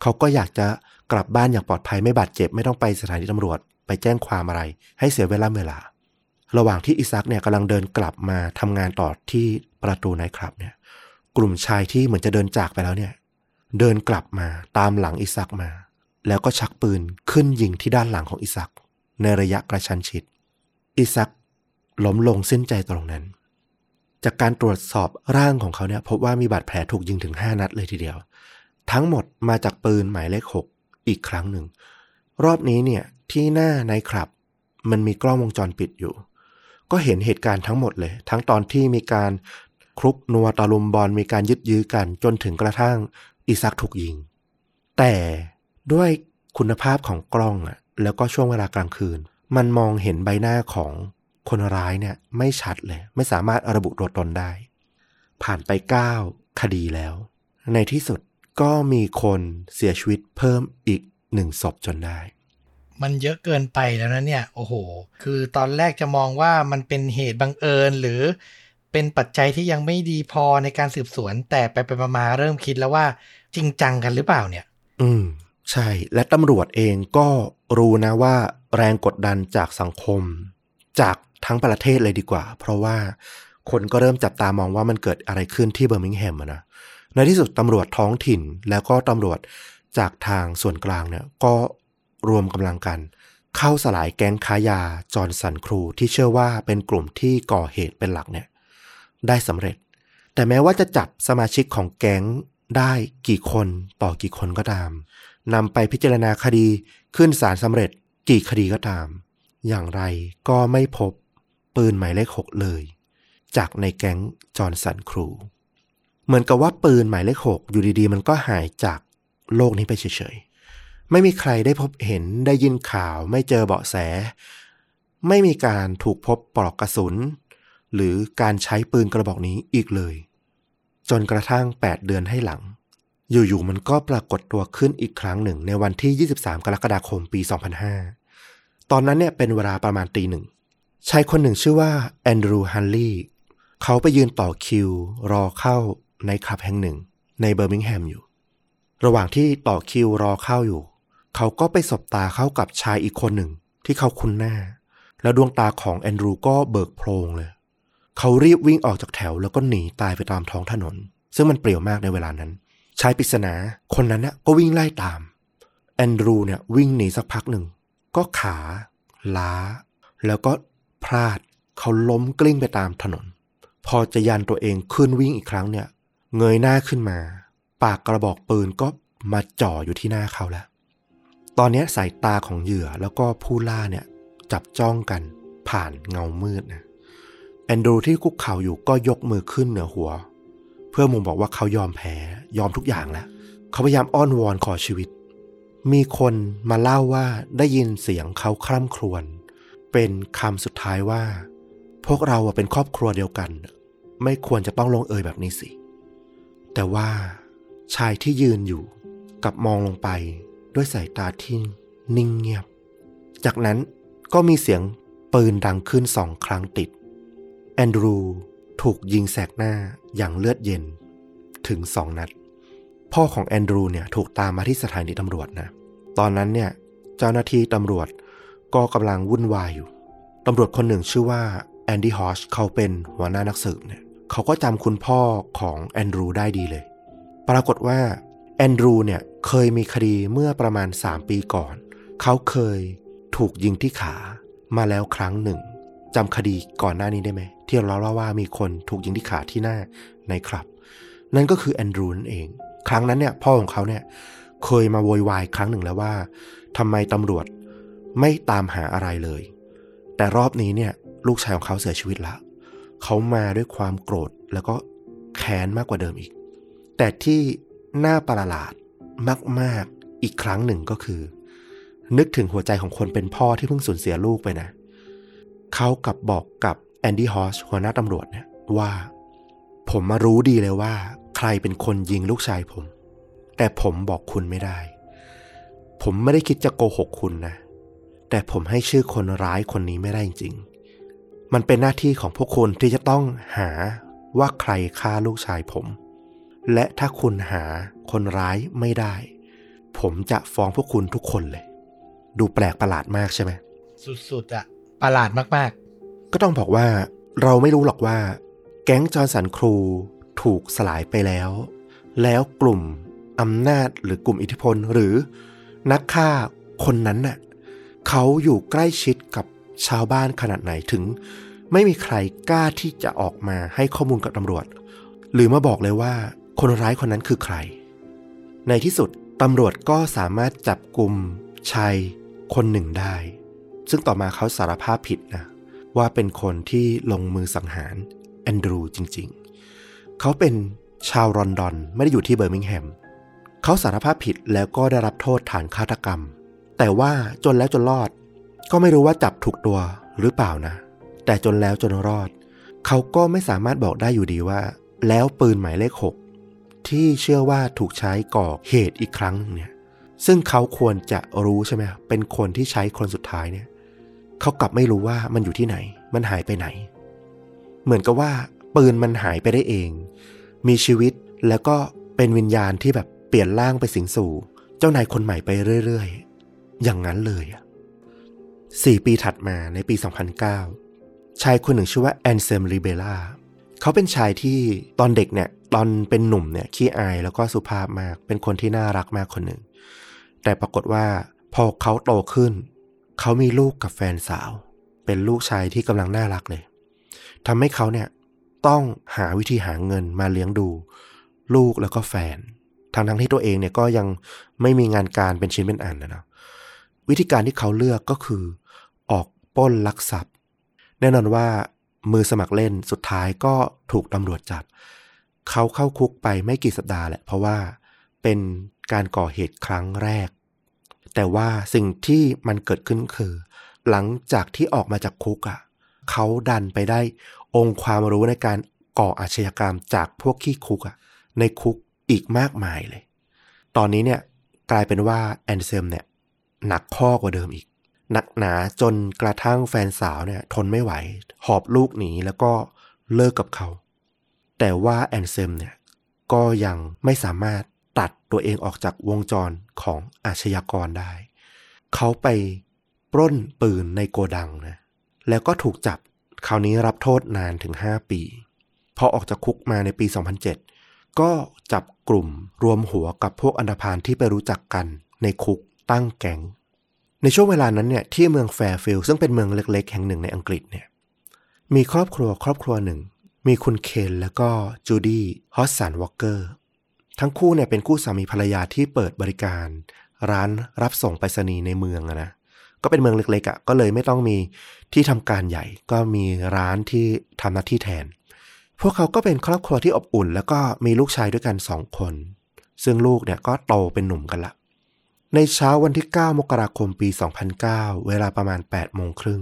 เขาก็อยากจะกลับบ้านอย่างปลอดภัยไม่บาดเจ็บไม่ต้องไปสถานีตำรวจ ไปแจ้งความอะไร ให้เสียเวลาเวลา ระหว่างที่อิซักเนี่ยกำลังเดินกลับมาทำงานต่อที่ประตูไนท์คลับเนี่ย กลุ่มชายที่เหมือนจะเดินจากไปแล้วเนี่ย เดินกลับมาตามหลังอิซักมา แล้วก็ชักปืนขึ้นยิงที่ด้านหลังของอิซัก ในระยะกระชันชิด อิซักล้มลงสิ้นใจตรงนั้น จากการตรวจสอบร่างของเขาเนี่ยพบว่ามีบาดแผลถูกยิงถึง 5 นัดเลยทีเดียว ทั้งหมดมาจากปืนหมายเลข 6 อีกครั้งหนึ่ง รอบนี้เนี่ยที่หน้าในคลับ มันมีกล้องวงจรปิดอยู่ ก็เห็นเหตุการณ์ทั้งหมดเลย ทั้งตอนที่มีการคลุกนัวตะลุมบอลมีการยึดยื้อกันจนถึงกระทั่งอิซักถูกยิง แต่ด้วยคุณภาพของกล้องอะแล้วก็ช่วงเวลากลางคืน มันมองเห็นใบหน้าของ คนร้ายเนี่ยไม่ชัดเลย ไม่สามารถระบุตัวตนได้ ผ่านไป 9 คดีแล้ว ในที่สุดก็มีคนเสียชีวิตเพิ่มอีกหนึ่งศพจนได้ มันเยอะเกินไปแล้วนะเนี่ย โอ้โห คือตอนแรกจะมองว่ามันเป็นเหตุบังเอิญหรือเป็นปัจจัยที่ยังไม่ดีพอในการสืบสวน แต่ไปไปมาๆเริ่มคิดแล้วว่าจริงจังกันหรือเปล่าเนี่ย อืม ใช่ และตำรวจเองก็รู้นะว่าแรงกดดันจากสังคม จากทั้งประเทศเลยดีกว่า เพราะว่าคนก็เริ่มจับตามองว่ามันเกิดอะไรขึ้นที่เบอร์มิงแฮมนะในที่สุดตำรวจท้องถิ่นแล้วก็ตำรวจจากทางส่วนกลางเนี่ยก็รวมกำลังกัน เข้าสลายแก๊งค้ายาจอร์นสันครูที่เชื่อว่าเป็นกลุ่มที่ก่อเหตุเป็นหลักเนี่ยได้สำเร็จ แต่แม้ว่าจะจับสมาชิกของแก๊งได้กี่คนต่อกี่คนก็ตามนำไปพิจารณาคดีขึ้นศาลสำเร็จกี่คดีก็ตาม อย่างไรก็ไม่พบปืนหมายเลขหกเลย จากในแก๊งจอร์นสันครู เหมือนกับว่าปืนหมายเลขหกอยู่ดีๆ มันก็หายจากโลกนี้ไปเฉยๆ ไม่มีใครได้พบเห็นได้ยินข่าว ไม่เจอเบาะแส ไม่มีการถูกพบปลอกกระสุน หรือการใช้ปืนกระบอกนี้อีกเลย จนกระทั่ง 8 เดือนให้หลัง อยู่ๆ มันก็ปรากฏตัวขึ้นอีกครั้งหนึ่งในวันที่ 23 กรกฎาคมปี 2005 ตอนนั้นเนี่ยเป็นเวลาประมาณตีหนึ่งชายคนหนึ่งชื่อว่าแอนดรูฮันลีย์เขาไปยืนต่อคิว รอเข้าในคลับแห่งหนึ่ง ในเบอร์มิงแฮมอยู่ ระหว่างที่ต่อคิวรอเข้าอยู่ เขาก็ไปสบตาเข้ากับชายอีกคนหนึ่งที่เขาคุ้นหน้า แล้วดวงตาของแอนดรูก็เบิกโพลงเลย เขารีบวิ่งออกจากแถวแล้วก็หนีตายไปตามท้องถนน ซึ่งมันเปลี่ยวมากในเวลานั้น ชายปริศนาคนนั้นน่ะก็วิ่งไล่ตามแอนดรูเนี่ยวิ่งหนีสักพักหนึ่ง ก็ขาล้า แล้วก็พลาดเขาล้มกลิ้งไปตามถนน พอจะยันตัวเองขึ้นวิ่งอีกครั้งเนี่ย เงยหน้าขึ้นมา ปากกระบอกปืนก็มาจ่ออยู่ที่หน้าเขาแล้ว ตอนนี้สายตาของเหยื่อแล้วก็ผู้ล่าเนี่ย จับจ้องกันผ่านเงามืดนะแอนดรูที่คุกเข่าอยู่ก็ยกมือขึ้นเหนือหัว เพื่อมุงบอกว่าเขายอมแพ้ยอมทุกอย่างแล้ว เขาพยายามอ้อนวอนขอชีวิต มีคนมาเล่าว่าได้ยินเสียงเขาคร่ำครวญเป็นคำสุดท้ายว่า พวกเราเป็นครอบครัวเดียวกัน ไม่ควรจะต้องลงเอยแบบนี้สิ แต่ว่าชายที่ยืนอยู่กับมองลงไปด้วยสายตาที่นิ่งเงียบ จากนั้นก็มีเสียงปืนดังขึ้นสองครั้งติด แอนดรูถูกยิงแสกหน้าอย่างเลือดเย็นถึงสองนัด พ่อของแอนดรูเนี่ยถูกตามมาที่สถานีตำรวจนะ ตอนนั้นเนี่ยเจ้าหน้าที่ตำรวจก็กำลังวุ่นวายอยู่ตำรวจคนหนึ่งชื่อว่าแอนดี้ฮอชเขาเป็นหัวหน้านักสืบเนี่ยเขาก็จำคุณพ่อของแอนดรูได้ดีเลย ปรากฏว่าแอนดรูเนี่ยเคยมีคดีเมื่อประมาณ 3 ปีก่อน เขาเคยถูกยิงที่ขามาแล้วครั้งหนึ่งจำคดีก่อนหน้านี้ได้ไหม ที่เราเล่าว่ามีคนถูกยิงที่ขาที่หน้าในคลับ นั่นก็คือแอนดรูนั่นเอง ครั้งนั้นเนี่ยพ่อของเขาเนี่ยเคยมาโวยวายครั้งหนึ่งแล้วว่าทำไมตำรวจไม่ตามหาอะไรเลย แต่รอบนี้เนี่ยลูกชายของเขาเสียชีวิตแล้วเขามาด้วยความโกรธแล้วก็แค้นมากกว่าเดิมอีก แต่ที่น่าประหลาดมากๆอีกครั้งหนึ่งก็คือ นึกถึงหัวใจของคนเป็นพ่อที่เพิ่งสูญเสียลูกไปนะเขากลับบอกกับแอนดี้ฮอชหัวหน้าตำรวจเนี่ยว่า ผมน่ะรู้ดีเลยว่า ใครเป็นคนยิงลูกชายผม แต่ผมบอกคุณไม่ได้ ผมไม่ได้คิดจะโกหกคุณนะ แต่ผมให้ชื่อคนร้ายคนนี้ไม่ได้จริงๆ มันเป็นหน้าที่ของพวกคุณที่จะต้องหาว่าใครฆ่าลูกชายผม และถ้าคุณหาคนร้ายไม่ได้ ผมจะฟ้องพวกคุณทุกคนเลย ดูแปลกประหลาดมากใช่ไหมสุดๆอะประหลาดมากๆ ก็ต้องบอกว่าเราไม่รู้หรอกว่า แก๊งจอร์สันครู ถูกสลายไปแล้ว แล้วกลุ่มอำนาจหรือกลุ่มอิทธิพลหรือนักฆ่าคนนั้นน่ะเขาอยู่ใกล้ชิดกับชาวบ้านขนาดไหนถึง ไม่มีใครกล้าที่จะออกมาให้ข้อมูลกับตำรวจ หรือมาบอกเลยว่าคนร้ายคนนั้นคือใคร ในที่สุดตำรวจก็สามารถจับกลุ่มชายคนหนึ่งได้ ซึ่งต่อมาเขาสารภาพผิดนะ ว่าเป็นคนที่ลงมือสังหารแอนดรูจริง ๆ เขาเป็นชาวรอนดอนไม่ได้อยู่ที่เบอร์มิงแฮม เขาสารภาพผิดแล้วก็ได้รับโทษฐานฆาตกรรม แต่ว่าจนแล้วจนรอด ก็ไม่รู้ว่าจับถูกตัวหรือเปล่านะ แต่จนแล้วจนรอด เขาก็ไม่สามารถบอกได้อยู่ดีว่า แล้วปืนหมายเลขหกที่เชื่อว่าถูกใช้ก่อเหตุอีกครั้งเนี่ย ซึ่งเขาควรจะรู้ใช่ไหมเป็นคนที่ใช้คนสุดท้ายเนี่ย เขากลับไม่รู้ว่ามันอยู่ที่ไหน มันหายไปไหน เหมือนกับว่า ปืนมันหายไปได้เอง มีชีวิตแล้วก็เป็นวิญญาณที่แบบเปลี่ยนร่างไปสิงสู่ เจ้านายคนใหม่ไปเรื่อยๆ อย่างนั้นเลยอะสี่ปีถัดมาในปี 2009 ชายคนหนึ่งชื่อว่าแอนเซมริเบล่าเขาเป็นชายที่ตอนเด็กเนี่ยตอนเป็นหนุ่มเนี่ยขี้อายแล้วก็สุภาพมาก เป็นคนที่น่ารักมากคนหนึ่ง แต่ปรากฏว่าพอเขาโตขึ้น เขามีลูกกับแฟนสาว เป็นลูกชายที่กำลังน่ารักเลยทำให้เขาเนี่ย ต้องหาวิธีหาเงินมาเลี้ยงดู ลูกแล้วก็แฟนทั้งทั้งที่ตัวเองเนี่ยก็ยังไม่มีงานการเป็นชิ้นเป็นอันนะเนาะวิธีการที่เขาเลือกก็คือ ออกป้นลักทรัพย์ แน่นอนว่ามือสมัครเล่นสุดท้ายก็ถูกตำรวจจับ เขาเข้าคุกไปไม่กี่สัปดาห์แหละ เพราะว่าเป็นการก่อเหตุครั้งแรก แต่ว่าสิ่งที่มันเกิดขึ้นคือ หลังจากที่ออกมาจากคุกอะ่ะเขาดันไปได้ องค์ความรู้ในการก่ออาชญากรรมจากพวกขี้คุกอะในคุกอีกมากมายเลย ตอนนี้เนี่ยกลายเป็นว่าแอนเซมเนี่ยหนักข้อกว่าเดิมอีก หนักหนาจนกระทั่งแฟนสาวเนี่ยทนไม่ไหว หอบลูกหนีแล้วก็เลิกกับเขา แต่ว่าแอนเซมเนี่ยก็ยังไม่สามารถตัดตัวเองออกจากวงจรของอาชญากรได้ เขาไปปล้นปืนในโกดังนะแล้วก็ถูกจับ คราวนี้รับโทษนานถึง 5 ปี พอออกจากคุกมาในปี 2007 ก็จับกลุ่มรวมหัวกับพวกอันธพาลที่ไปรู้จักกันในคุกตั้งแก๊งในช่วงเวลานั้นเนี่ยที่เมืองแฟร์ฟิลด์ซึ่งเป็นเมืองเล็กๆ แห่งหนึ่งในอังกฤษเนี่ยมีครอบครัวครอบครัวหนึ่ง มีคุณเคนแล้วก็จูดี้ฮอสสันวอลเกอร์ทั้งคู่เนี่ยเป็นคู่สามีภรรยาที่เปิดบริการ ร้านรับส่งไปรษณีย์ในเมืองอะนะ ก็เป็นเมืองเล็กๆอะ่ะก็เลยไม่ต้องมีที่ทำการใหญ่ ก็มีร้านที่ทำหน้าที่แทน พวกเขาก็เป็นครอบครัวที่อบอุ่น แล้วก็มีลูกชายด้วยกันสองคน ซึ่งลูกเนี่ยก็โตเป็นหนุ่มกันละ ในเช้าวันที่ 9 มกราคมปี 2009 เวลาประมาณ 8 โมงครึ่ง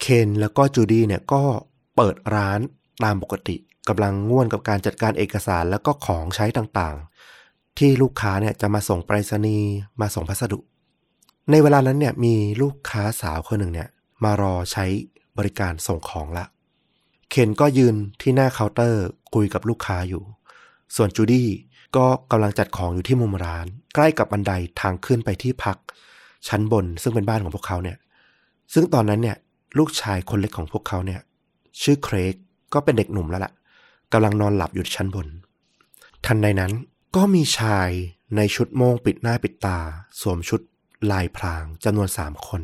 เคนแล้วก็จูดี้เนี่ยก็เปิดร้านตามปกติกำลังง่วนกับการจัดการเอกสารแล้วก็ของใช้ต่างๆ ที่ลูกค้าเนี่ยจะมาส่งไปรษณีย์มาส่งพัสดุ ในเวลานั้นเนี่ยมีลูกค้าสาวคนหนึ่งเนี่ย มารอใช้บริการส่งของละ เคนก็ยืนที่หน้าเคาน์เตอร์คุยกับลูกค้าอยู่ ส่วนจูดี้ก็กำลังจัดของอยู่ที่มุมร้าน ใกล้กับบันไดทางขึ้นไปที่พัก ชั้นบนซึ่งเป็นบ้านของพวกเขาเนี่ย ซึ่งตอนนั้นเนี่ย ลูกชายคนเล็กของพวกเขาเนี่ย ชื่อเครกก็เป็นเด็กหนุ่มแล้วล่ะกำลังนอนหลับอยู่ชั้นบน ทันใดนั้นก็มีชายในชุดโม่งปิดหน้าปิดตา สวมชุด ลายพรางจำนวนสามคน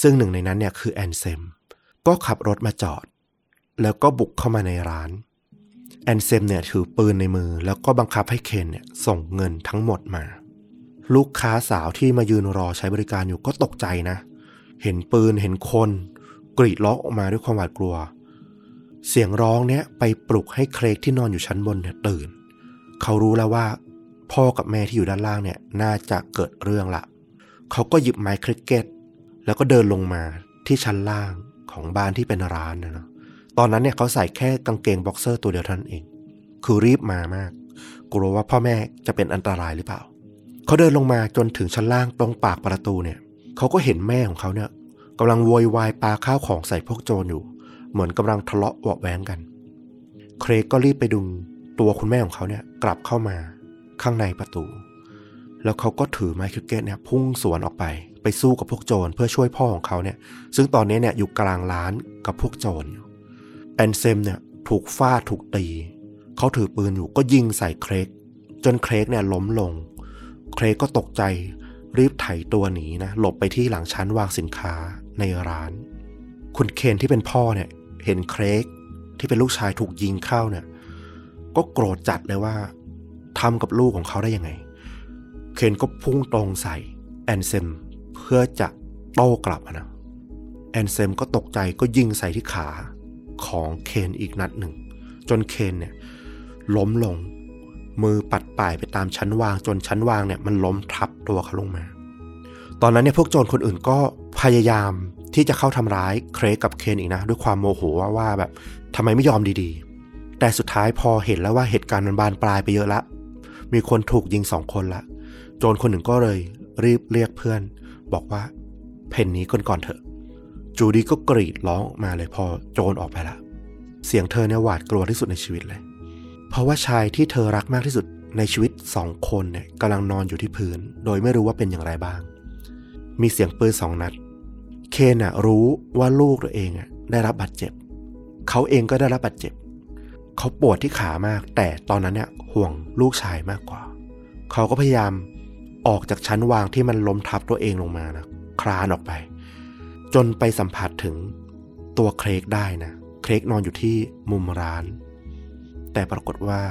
ซึ่งหนึ่งในนั้นเนี่ยคือแอนเซม ก็ขับรถมาจอด แล้วก็บุกเข้ามาในร้าน แอนเซมเนี่ยถือปืนในมือ แล้วก็บังคับให้เคนเนี่ยส่งเงินทั้งหมดมา ลูกค้าสาวที่มายืนรอใช้บริการอยู่ก็ตกใจนะ เห็นปืนเห็นคน กรีดร้องออกมาด้วยความหวาดกลัว เสียงร้องเนี้ยไปปลุกให้เครกที่นอนอยู่ชั้นบนเนี่ยตื่น เขารู้แล้วว่าพ่อกับแม่ที่อยู่ด้านล่างเนี่ยน่าจะเกิดเรื่องละ เขาก็หยิบไม้คริกเก็ต แล้วก็เดินลงมาที่ชั้นล่างของบ้านที่เป็นร้านนะเนาะตอนนั้นเนี่ยเขาใส่แค่กางเกงบ็อกเซอร์ตัวเดียวเท่านั้นเอง คือรีบมามาก กลัวว่าพ่อแม่จะเป็นอันตรายหรือเปล่า เขาเดินลงมาจนถึงชั้นล่างตรงปากประตูเนี่ย เขาก็เห็นแม่ของเขาเนี่ยกำลังโวยวายปาข้าวของใส่พวกโจรอยู่ เหมือนกำลังทะเลาะเบาะแว้งกัน เครกก็รีบไปดึงตัวคุณแม่ของเขาเนี่ยกลับเข้ามาข้างในประตู แล้วเขาก็ถือไม้คิกเก็ตเนี่ยพุ่งสวนออกไป ไปสู้กับพวกโจรเพื่อช่วยพ่อของเขาเนี่ย ซึ่งตอนนี้เนี่ยอยู่กลางร้านกับพวกโจรแอนเซมเนี่ยถูกฟาดถูกตี เขาถือปืนอยู่ก็ยิงใส่เครก จนเครกเนี่ยล้มลง เครกก็ตกใจรีบไถตัวหนีนะหลบไปที่หลังชั้นวางสินค้าในร้าน คุณเคนที่เป็นพ่อเนี่ย เห็นเครกที่เป็นลูกชายถูกยิงเข้าเนี่ย ก็โกรธจัดเลยว่าทำกับลูกของเขาได้ยังไง เคนก็พุ่งตรงใส่แอนเซมเพื่อจะโต้กลับนะแอนเซมก็ตกใจก็ยิงใส่ที่ขาของเคนอีกนัดหนึ่ง จนเคนเนี่ยล้มลง มือปัดป่ายไปตามชั้นวาง จนชั้นวางเนี่ยมันล้มทับตัวเขาลงมา ตอนนั้นเนี่ยพวกโจรคนอื่นก็พยายามที่จะเข้าทำร้ายเครกกับเคนอีกนะ ด้วยความโมโหว่าว่าแบบทำไมไม่ยอมดีๆ แต่สุดท้ายพอเห็นแล้วว่าเหตุการณ์มันบานปลายไปเยอะละ มีคนถูกยิงสองคนละ โจรคนหนึ่งก็เลยรีบเรียกเพื่อน บอกว่า เพนนี้ก่อนก่อนเถอะ จูดี้ก็กรีดร้องออกมาเลยพอโจรออกไปละ เสียงเธอเนี่ยหวาดกลัวที่สุดในชีวิตเลย เพราะว่าชายที่เธอรักมากที่สุดในชีวิตสองคนเนี่ยกำลังนอนอยู่ที่พื้น โดยไม่รู้ว่าเป็นอย่างไรบ้าง มีเสียงปืนสองนัด เคนอะรู้ว่าลูกตัวเองอะได้รับบาดเจ็บ เขาเองก็ได้รับบาดเจ็บ เขาปวดที่ขามาก แต่ตอนนั้นเนี่ยห่วงลูกชายมากกว่า เขาก็พยายาม ออกจากชั้นวางที่มันล้มทับตัวเองลงมานะคลานออกไป จนไปสัมผัสถึงตัวเครกได้นะเครกนอนอยู่ที่มุมร้าน แต่ปรากฏว่า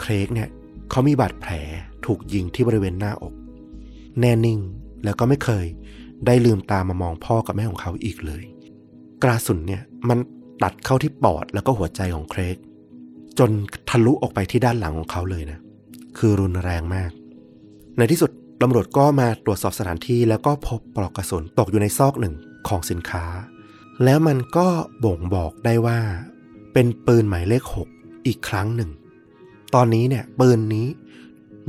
เครกเนี่ยเขามีบาดแผลถูกยิงที่บริเวณหน้าอก แน่นิ่งแล้วก็ไม่เคยได้ลืมตามามองพ่อกับแม่ของเขาอีกเลย กระสุนเนี่ยมันตัดเข้าที่ปอดแล้วก็หัวใจของเครก จนทะลุออกไปที่ด้านหลังของเขาเลยนะ คือรุนแรงมาก ในที่สุดตำรวจก็มาตรวจสอบสถานที่แล้วก็พบปลอกกระสุนตกอยู่ในซอกหนึ่งของสินค้า แล้วมันก็บ่งบอกได้ว่า เป็นปืนหมายเลข 6 อีกครั้งหนึ่ง ตอนนี้เนี่ยปืนนี้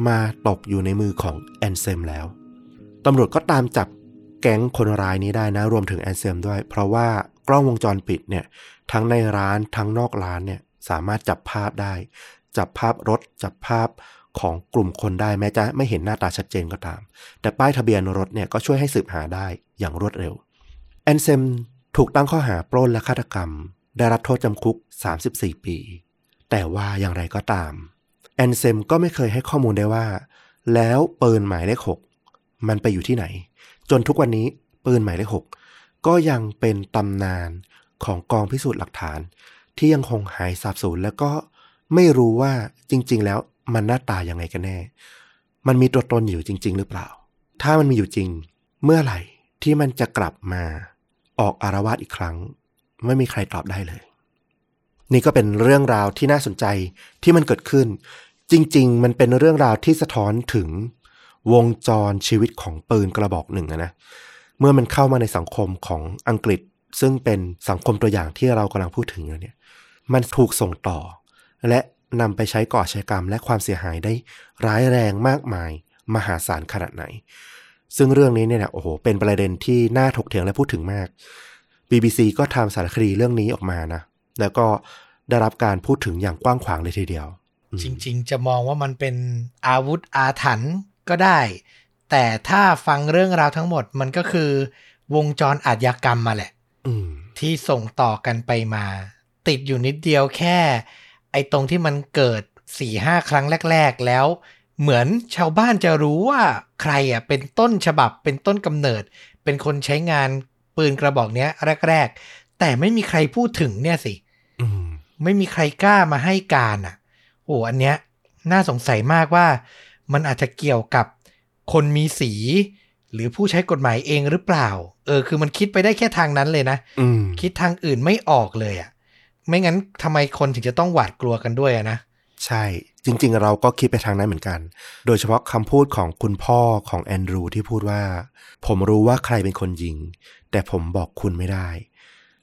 มาตกอยู่ในมือของแอนเซมแล้วตำรวจก็ตามจับแก๊งคนร้ายนี้ได้นะ รวมถึงแอนเซมด้วย เพราะว่ากล้องวงจรปิดเนี่ยทั้งในร้านทั้งนอกร้านเนี่ยสามารถจับภาพได้ จับภาพรถ จับภาพ ของกลุ่มคนได้แม้จะไม่เห็นหน้าตาชัดเจนก็ตาม แต่ป้ายทะเบียนรถเนี่ยก็ช่วยให้สืบหาได้อย่างรวดเร็วแอนเซมถูกตั้งข้อหาปล้นและฆาตกรรม ได้รับโทษจำคุก 34 ปี แต่ว่าอย่างไรก็ตามแอนเซมก็ไม่เคยให้ข้อมูลได้ว่า แล้วปืนหมายเลขหกมันไปอยู่ที่ไหน จนทุกวันนี้ปืนหมายเลขหกก็ยังเป็นตำนานของกองพิสูจน์หลักฐาน ที่ยังคงหายสาบสูญแล้วก็ไม่รู้ว่าจริง ๆ แล้ว มันหน้าตายังไงกันแน่ มันมีตัวตนอยู่จริง ๆ หรือเปล่า ถ้ามันมีอยู่จริง เมื่อไหร่ที่มันจะกลับมาออกอารวาสอีกครั้ง ไม่มีใครตอบได้เลย นี่ก็เป็นเรื่องราวที่น่าสนใจที่มันเกิดขึ้น จริง ๆ มันเป็นเรื่องราวที่สะท้อนถึงวงจรชีวิตของปืนกระบอกหนึ่งนะเมื่อมันเข้ามาในสังคมของอังกฤษ ซึ่งเป็นสังคมตัวอย่างที่เรากำลังพูดถึงอยู่เนี่ย มันถูกส่งต่อ และ นำไปใช้ก่ออาชญากรรมและความเสียหายได้ร้ายแรงมากมายมหาศาลขนาดไหน ซึ่งเรื่องนี้เนี่ยนะโอ้โหเป็นประเด็นที่น่าถกเถียงและพูดถึงมาก BBC ก็ทำสารคดีเรื่องนี้ออกมานะ แล้วก็ได้รับการพูดถึงอย่างกว้างขวางเลยทีเดียว จริง ๆ จะมองว่ามันเป็นอาวุธอาถรรพ์ก็ได้ แต่ถ้าฟังเรื่องราวทั้งหมดมันก็คือ วงจรอาชญากรรมมาแหละอืมที่ส่งต่อกันไปมา ติดอยู่นิดเดียวแค่ ไอ้ตรงที่มันเกิดสี่ห้าครั้งแรก ๆ แล้ว เหมือนชาวบ้านจะรู้ว่าใครอะเป็นต้นฉบับเป็นต้นกำเนิด เป็นคนใช้งานปืนกระบอกเนี้ยแรก ๆ แต่ไม่มีใครพูดถึงเนี่ยสิอืมไม่มีใครกล้ามาให้การอะโอ้อันเนี้ย น่าสงสัยมากว่ามันอาจจะเกี่ยวกับคนมีสี หรือผู้ใช้กฎหมายเองหรือเปล่า เออ คือมันคิดไปได้แค่ทางนั้นเลยนะอืมคิดทางอื่นไม่ออกเลยอะ่ะ ไม่งั้นทำไมคนถึงจะต้องหวาดกลัวกันด้วยอะนะใช่จริง ๆ เราก็คิดไปทางนั้นเหมือนกัน โดยเฉพาะคำพูดของคุณพ่อของแอนดรูที่พูดว่า ผมรู้ว่าใครเป็นคนยิง แต่ผมบอกคุณไม่ได้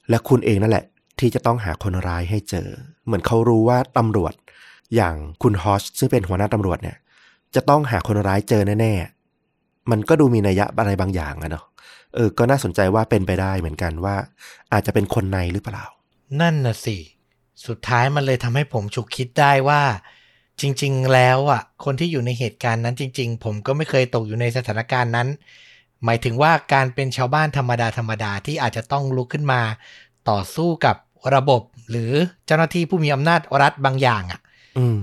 และคุณเองนั่นแหละ ที่จะต้องหาคนร้ายให้เจอ เหมือนเขารู้ว่าตำรวจ อย่างคุณฮอชซึ่งเป็นหัวหน้าตำรวจเนี่ย จะต้องหาคนร้ายเจอแน่ๆ มันก็ดูมีนัยยะอะไรบางอย่างอะเนาะเออ ก็น่าสนใจว่าเป็นไปได้เหมือนกันว่า อาจจะเป็นคนในหรือเปล่า นั่นน่ะสิ สุดท้ายมันเลยทำให้ผมฉุกคิดได้ว่า จริง ๆ แล้วอะ คนที่อยู่ในเหตุการณ์นั้นจริง ๆ ผมก็ไม่เคยตกอยู่ในสถานการณ์นั้น หมายถึงว่าการเป็นชาวบ้านธรรมดาธรรมดาที่อาจจะต้องลุกขึ้นมา ต่อสู้กับระบบหรือเจ้าหน้าที่ผู้มีอำนาจรัฐบางอย่างอะอืม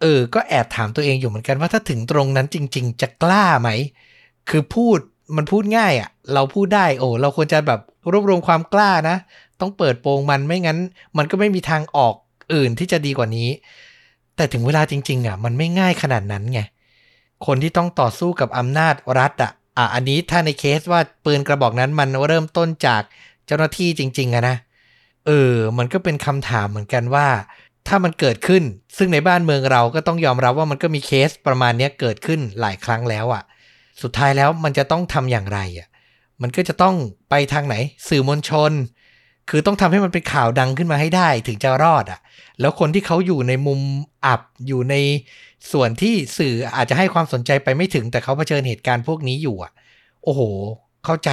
เออ ก็แอบถามตัวเองอยู่เหมือนกันว่าถ้าถึงตรงนั้นจริง ๆ จะกล้าไหม คือพูดมันพูดง่ายอะ่ะ เราพูดได้ โอ้ เราควรจะแบบรวบรวมความกล้านะ ต้องเปิดโปงมันไม่งั้น มันก็ไม่มีทางออกอื่นที่จะดีกว่านี้ แต่ถึงเวลาจริง ๆ อะ มันไม่ง่ายขนาดนั้นไงคนที่ต้องต่อสู้กับอำนาจรัฐอะอะอันนี้ถ้าในเคสว่าปืนกระบอกนั้นมันเริ่มต้นจากเจ้าหน้าที่จริง ๆอะนะเออ มันก็เป็นคำถามเหมือนกันว่า ถ้ามันเกิดขึ้น ซึ่งในบ้านเมืองเราก็ต้องยอมรับว่ามันก็มีเคสประมาณนี้เกิดขึ้นหลายครั้งแล้วอะ่ะ สุดท้ายแล้วมันจะต้องทำอย่างไรอะ่ะ มันก็จะต้องไปทางไหน สื่อมวลชน คือต้องทำให้มันเป็นข่าวดังขึ้นมาให้ได้ถึงจะรอดอะ่ะ แล้วคนที่เขาอยู่ในมุมอับอยู่ในส่วนที่สื่ออาจจะให้ความสนใจไปไม่ถึง แต่เขาเผชิญเหตุการณ์พวกนี้อยู่อะ โอ้โห เข้าใจ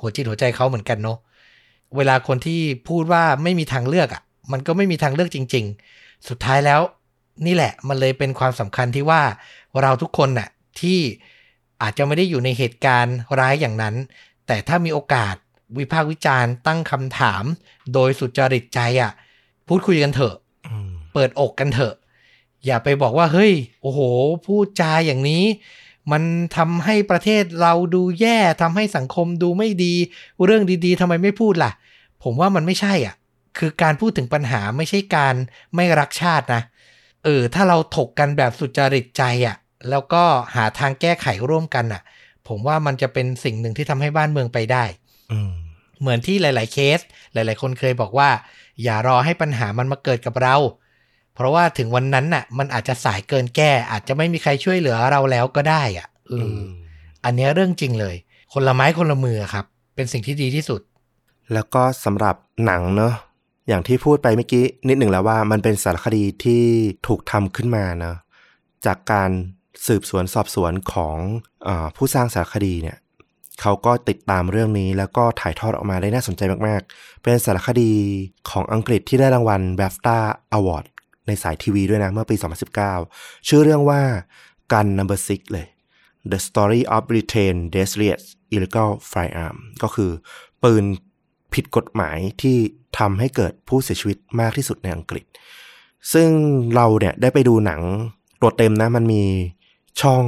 หัวจิตหัวใจเขาเหมือนกันเนาะเวลาคนที่พูดว่าไม่มีทางเลือกอะ่ะ มันก็ไม่มีทางเลือกจริง ๆ สุดท้ายแล้ว นี่แหละมันเลยเป็นความสำคัญที่ว่าเราทุกคนน่ะที่อาจจะไม่ได้อยู่ในเหตุการณ์ร้ายอย่างนั้น แต่ถ้ามีโอกาส วิพากษ์วิจารณ์ตั้งคำถาม โดยสุจริตใจอะ พูดคุยกันเถอะอืมเปิดอกกันเถอะ อย่าไปบอกว่า เฮ้ย โอ้โห พูดจาอย่างนี้ มันทำให้ประเทศเราดูแย่ทำให้สังคมดูไม่ดี เรื่องดีๆทำไมไม่พูดล่ะ ผมว่ามันไม่ใช่อะ คือการพูดถึงปัญหาไม่ใช่การไม่รักชาตินะ เออ ถ้าเราถกกันแบบสุจริตใจอะ แล้วก็หาทางแก้ไขร่วมกันอะ ผมว่ามันจะเป็นสิ่งหนึ่งที่ทำให้บ้านเมืองไปได้อืม เหมือนที่หลาย ๆ เคส หลาย ๆ คนเคยบอกว่า อย่ารอให้ปัญหามันมาเกิดกับเรา เพราะว่าถึงวันนั้นน่ะ มันอาจจะสายเกินแก้ อาจจะไม่มีใครช่วยเหลือเราแล้วก็ได้อะเอเออออันเนี้ยเรื่องจริงเลย คนละไม้คนละมือครับ เป็นสิ่งที่ดีที่สุด แล้วก็สำหรับหนังเนอะอย่างที่พูดไปเมื่อกี้นิดหนึ่งแล้วว่ามันเป็นสารคดีที่ถูกทำขึ้นมานะจากการสืบสวนสอบสวนของอาผู้สร้างสารคดีเนี่ย เขาก็ติดตามเรื่องนี้แล้วก็ถ่ายทอดออกมาได้น่าสนใจมากๆ เป็นสารคดีของอังกฤษที่ได้รางวัล BAFTA Award ในสายทีวีด้วยนะ เมื่อปี 2019 ชื่อเรื่องว่า Gun Number Six เลย The Story of Britain Deadliest Illegal Firearm ก็คือปืนผิดกฎหมายที่ทำให้เกิดผู้เสียชีวิตมากที่สุดในอังกฤษ ซึ่งเราเนี่ยได้ไปดูหนังตัวเต็มนะมันมีช่อง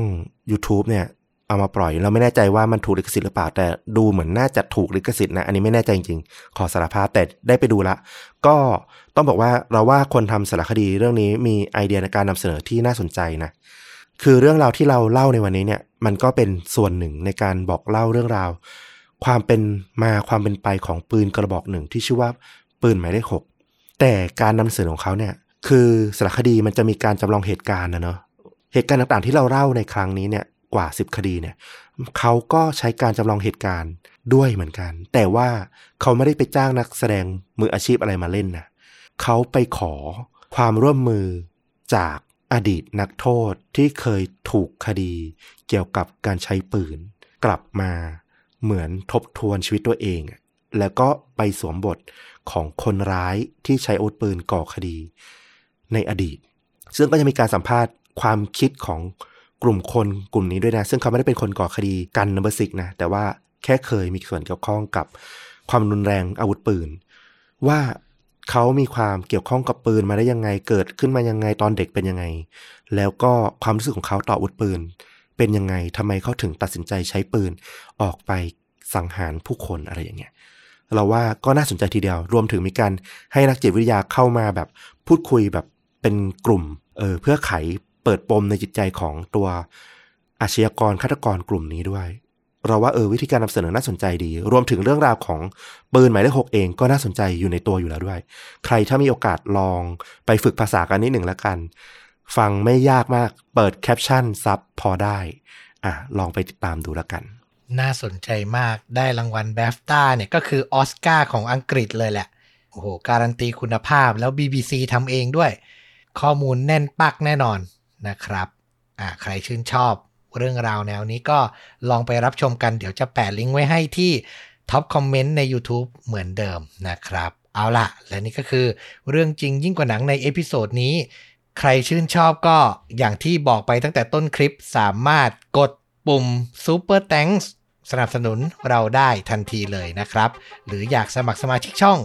YouTube เนี่ย เอามาปล่อย เราไม่แน่ใจว่ามันถูกลิขสิทธิ์หรือเปล่า แต่ดูเหมือนน่าจะถูกลิขสิทธิ์นะ อันนี้ไม่แน่ใจจริงๆ ขอสารภาพแต่ได้ไปดูละ ก็ต้องบอกว่าเราว่าคนทำสารคดีเรื่องนี้มีไอเดียในการนำเสนอที่น่าสนใจนะ คือเรื่องราวที่เราเล่าในวันนี้เนี่ย มันก็เป็นส่วนหนึ่งในการบอกเล่าเรื่องราว ความเป็นมาความเป็นไปของปืนกระบอกหนึ่งที่ชื่อว่าปืนหมายเลขหกแต่การนำเสนอของเขาเนี่ย คือสารคดีมันจะมีการจำลองเหตุการณ์นะเนาะเหตุการณ์ต่างๆที่เราเล่าในครั้งนี้เนี่ย กว่า 10 คดีเนี่ยเขาก็ใช้การจำลองเหตุการณ์ด้วยเหมือนกัน แต่ว่าเขาไม่ได้ไปจ้างนักแสดงมืออาชีพอะไรมาเล่นนะเขาไปขอความร่วมมือจากอดีตนักโทษที่เคยถูกคดีเกี่ยวกับการใช้ปืน กลับมาเหมือนทบทวนชีวิตตัวเอง แล้วก็ไปสวมบทของคนร้ายที่ใช้อาวุธปืนก่อคดีในอดีต ซึ่งก็จะมีการสัมภาษณ์ความคิดของ กลุ่มคนกลุ่มนี้ด้วยนะ ซึ่งเขาไม่ได้เป็นคนก่อคดีกันนัมเบอร์ซิกนะ แต่ว่าแค่เคยมีส่วนเกี่ยวข้องกับความรุนแรงอาวุธปืน ว่าเขามีความเกี่ยวข้องกับปืนมาได้ยังไงเกิดขึ้นมายังไงตอนเด็กเป็นยังไง แล้วก็ความรู้สึกของเขาต่ออาวุธปืน เป็นยังไงทำไมเขาถึงตัดสินใจใช้ปืนออกไปสังหารผู้คนอะไรอย่างเงี้ยเราว่าก็น่าสนใจทีเดียว รวมถึงมีการให้นักจิตวิทยาเข้ามาแบบพูดคุยแบบเป็นกลุ่มเออเพื่อไข เปิดปมในจิตใจของตัวอาชญากรฆาตกรกลุ่มนี้ด้วย เราว่าเออวิธีการนำเสนอน่าสนใจดี รวมถึงเรื่องราวของปืนหมายเลขหกเองก็น่าสนใจอยู่ในตัวอยู่แล้วด้วย ใครถ้ามีโอกาสลองไปฝึกภาษากันนิดหนึ่งแล้วกัน ฟังไม่ยากมาก เปิดแคปชั่นซับพอได้ อะลองไปติดตามดูแล้วกัน น่าสนใจมากได้รางวัลแบฟต้าเนี่ยก็คือออสการ์ของอังกฤษเลยแหละโอ้โหการันตีคุณภาพแล้ว BBC ทำเองด้วย ข้อมูลแน่นปักแน่นอน นะครับอ่าใครชื่นชอบเรื่องราวแนวนี้ก็ลองไปรับชมกันเดี๋ยวจะแปะลิงก์ไว้ให้ที่top comment ใน YouTube เหมือนเดิมนะครับ เอาล่ะ และนี่ก็คือเรื่องจริงยิ่งกว่าหนังใน episode นี้ ใครชื่นชอบก็อย่างที่บอกไปตั้งแต่ต้นคลิปสามารถกดปุ่ม Super Thanks สนับสนุนเราได้ทันทีเลยนะครับ หรืออยากสมัครสมาชิกช่อง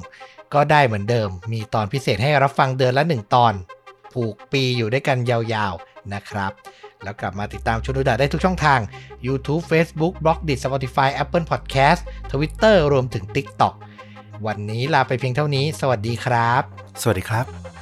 ก็ได้เหมือนเดิม มีตอนพิเศษให้รับฟังเดือนละ 1 ตอน ผูกปีอยู่ด้วยกันยาว นะครับ แล้วกลับมาติดตามชนุดาได้ทุกช่องทาง YouTube Facebook b l o g d i t Spotify Apple Podcast Twitter รวมถึง TikTok วันนี้ลาไปเพียงเท่านี้ สวัสดีครับ สวัสดีครับ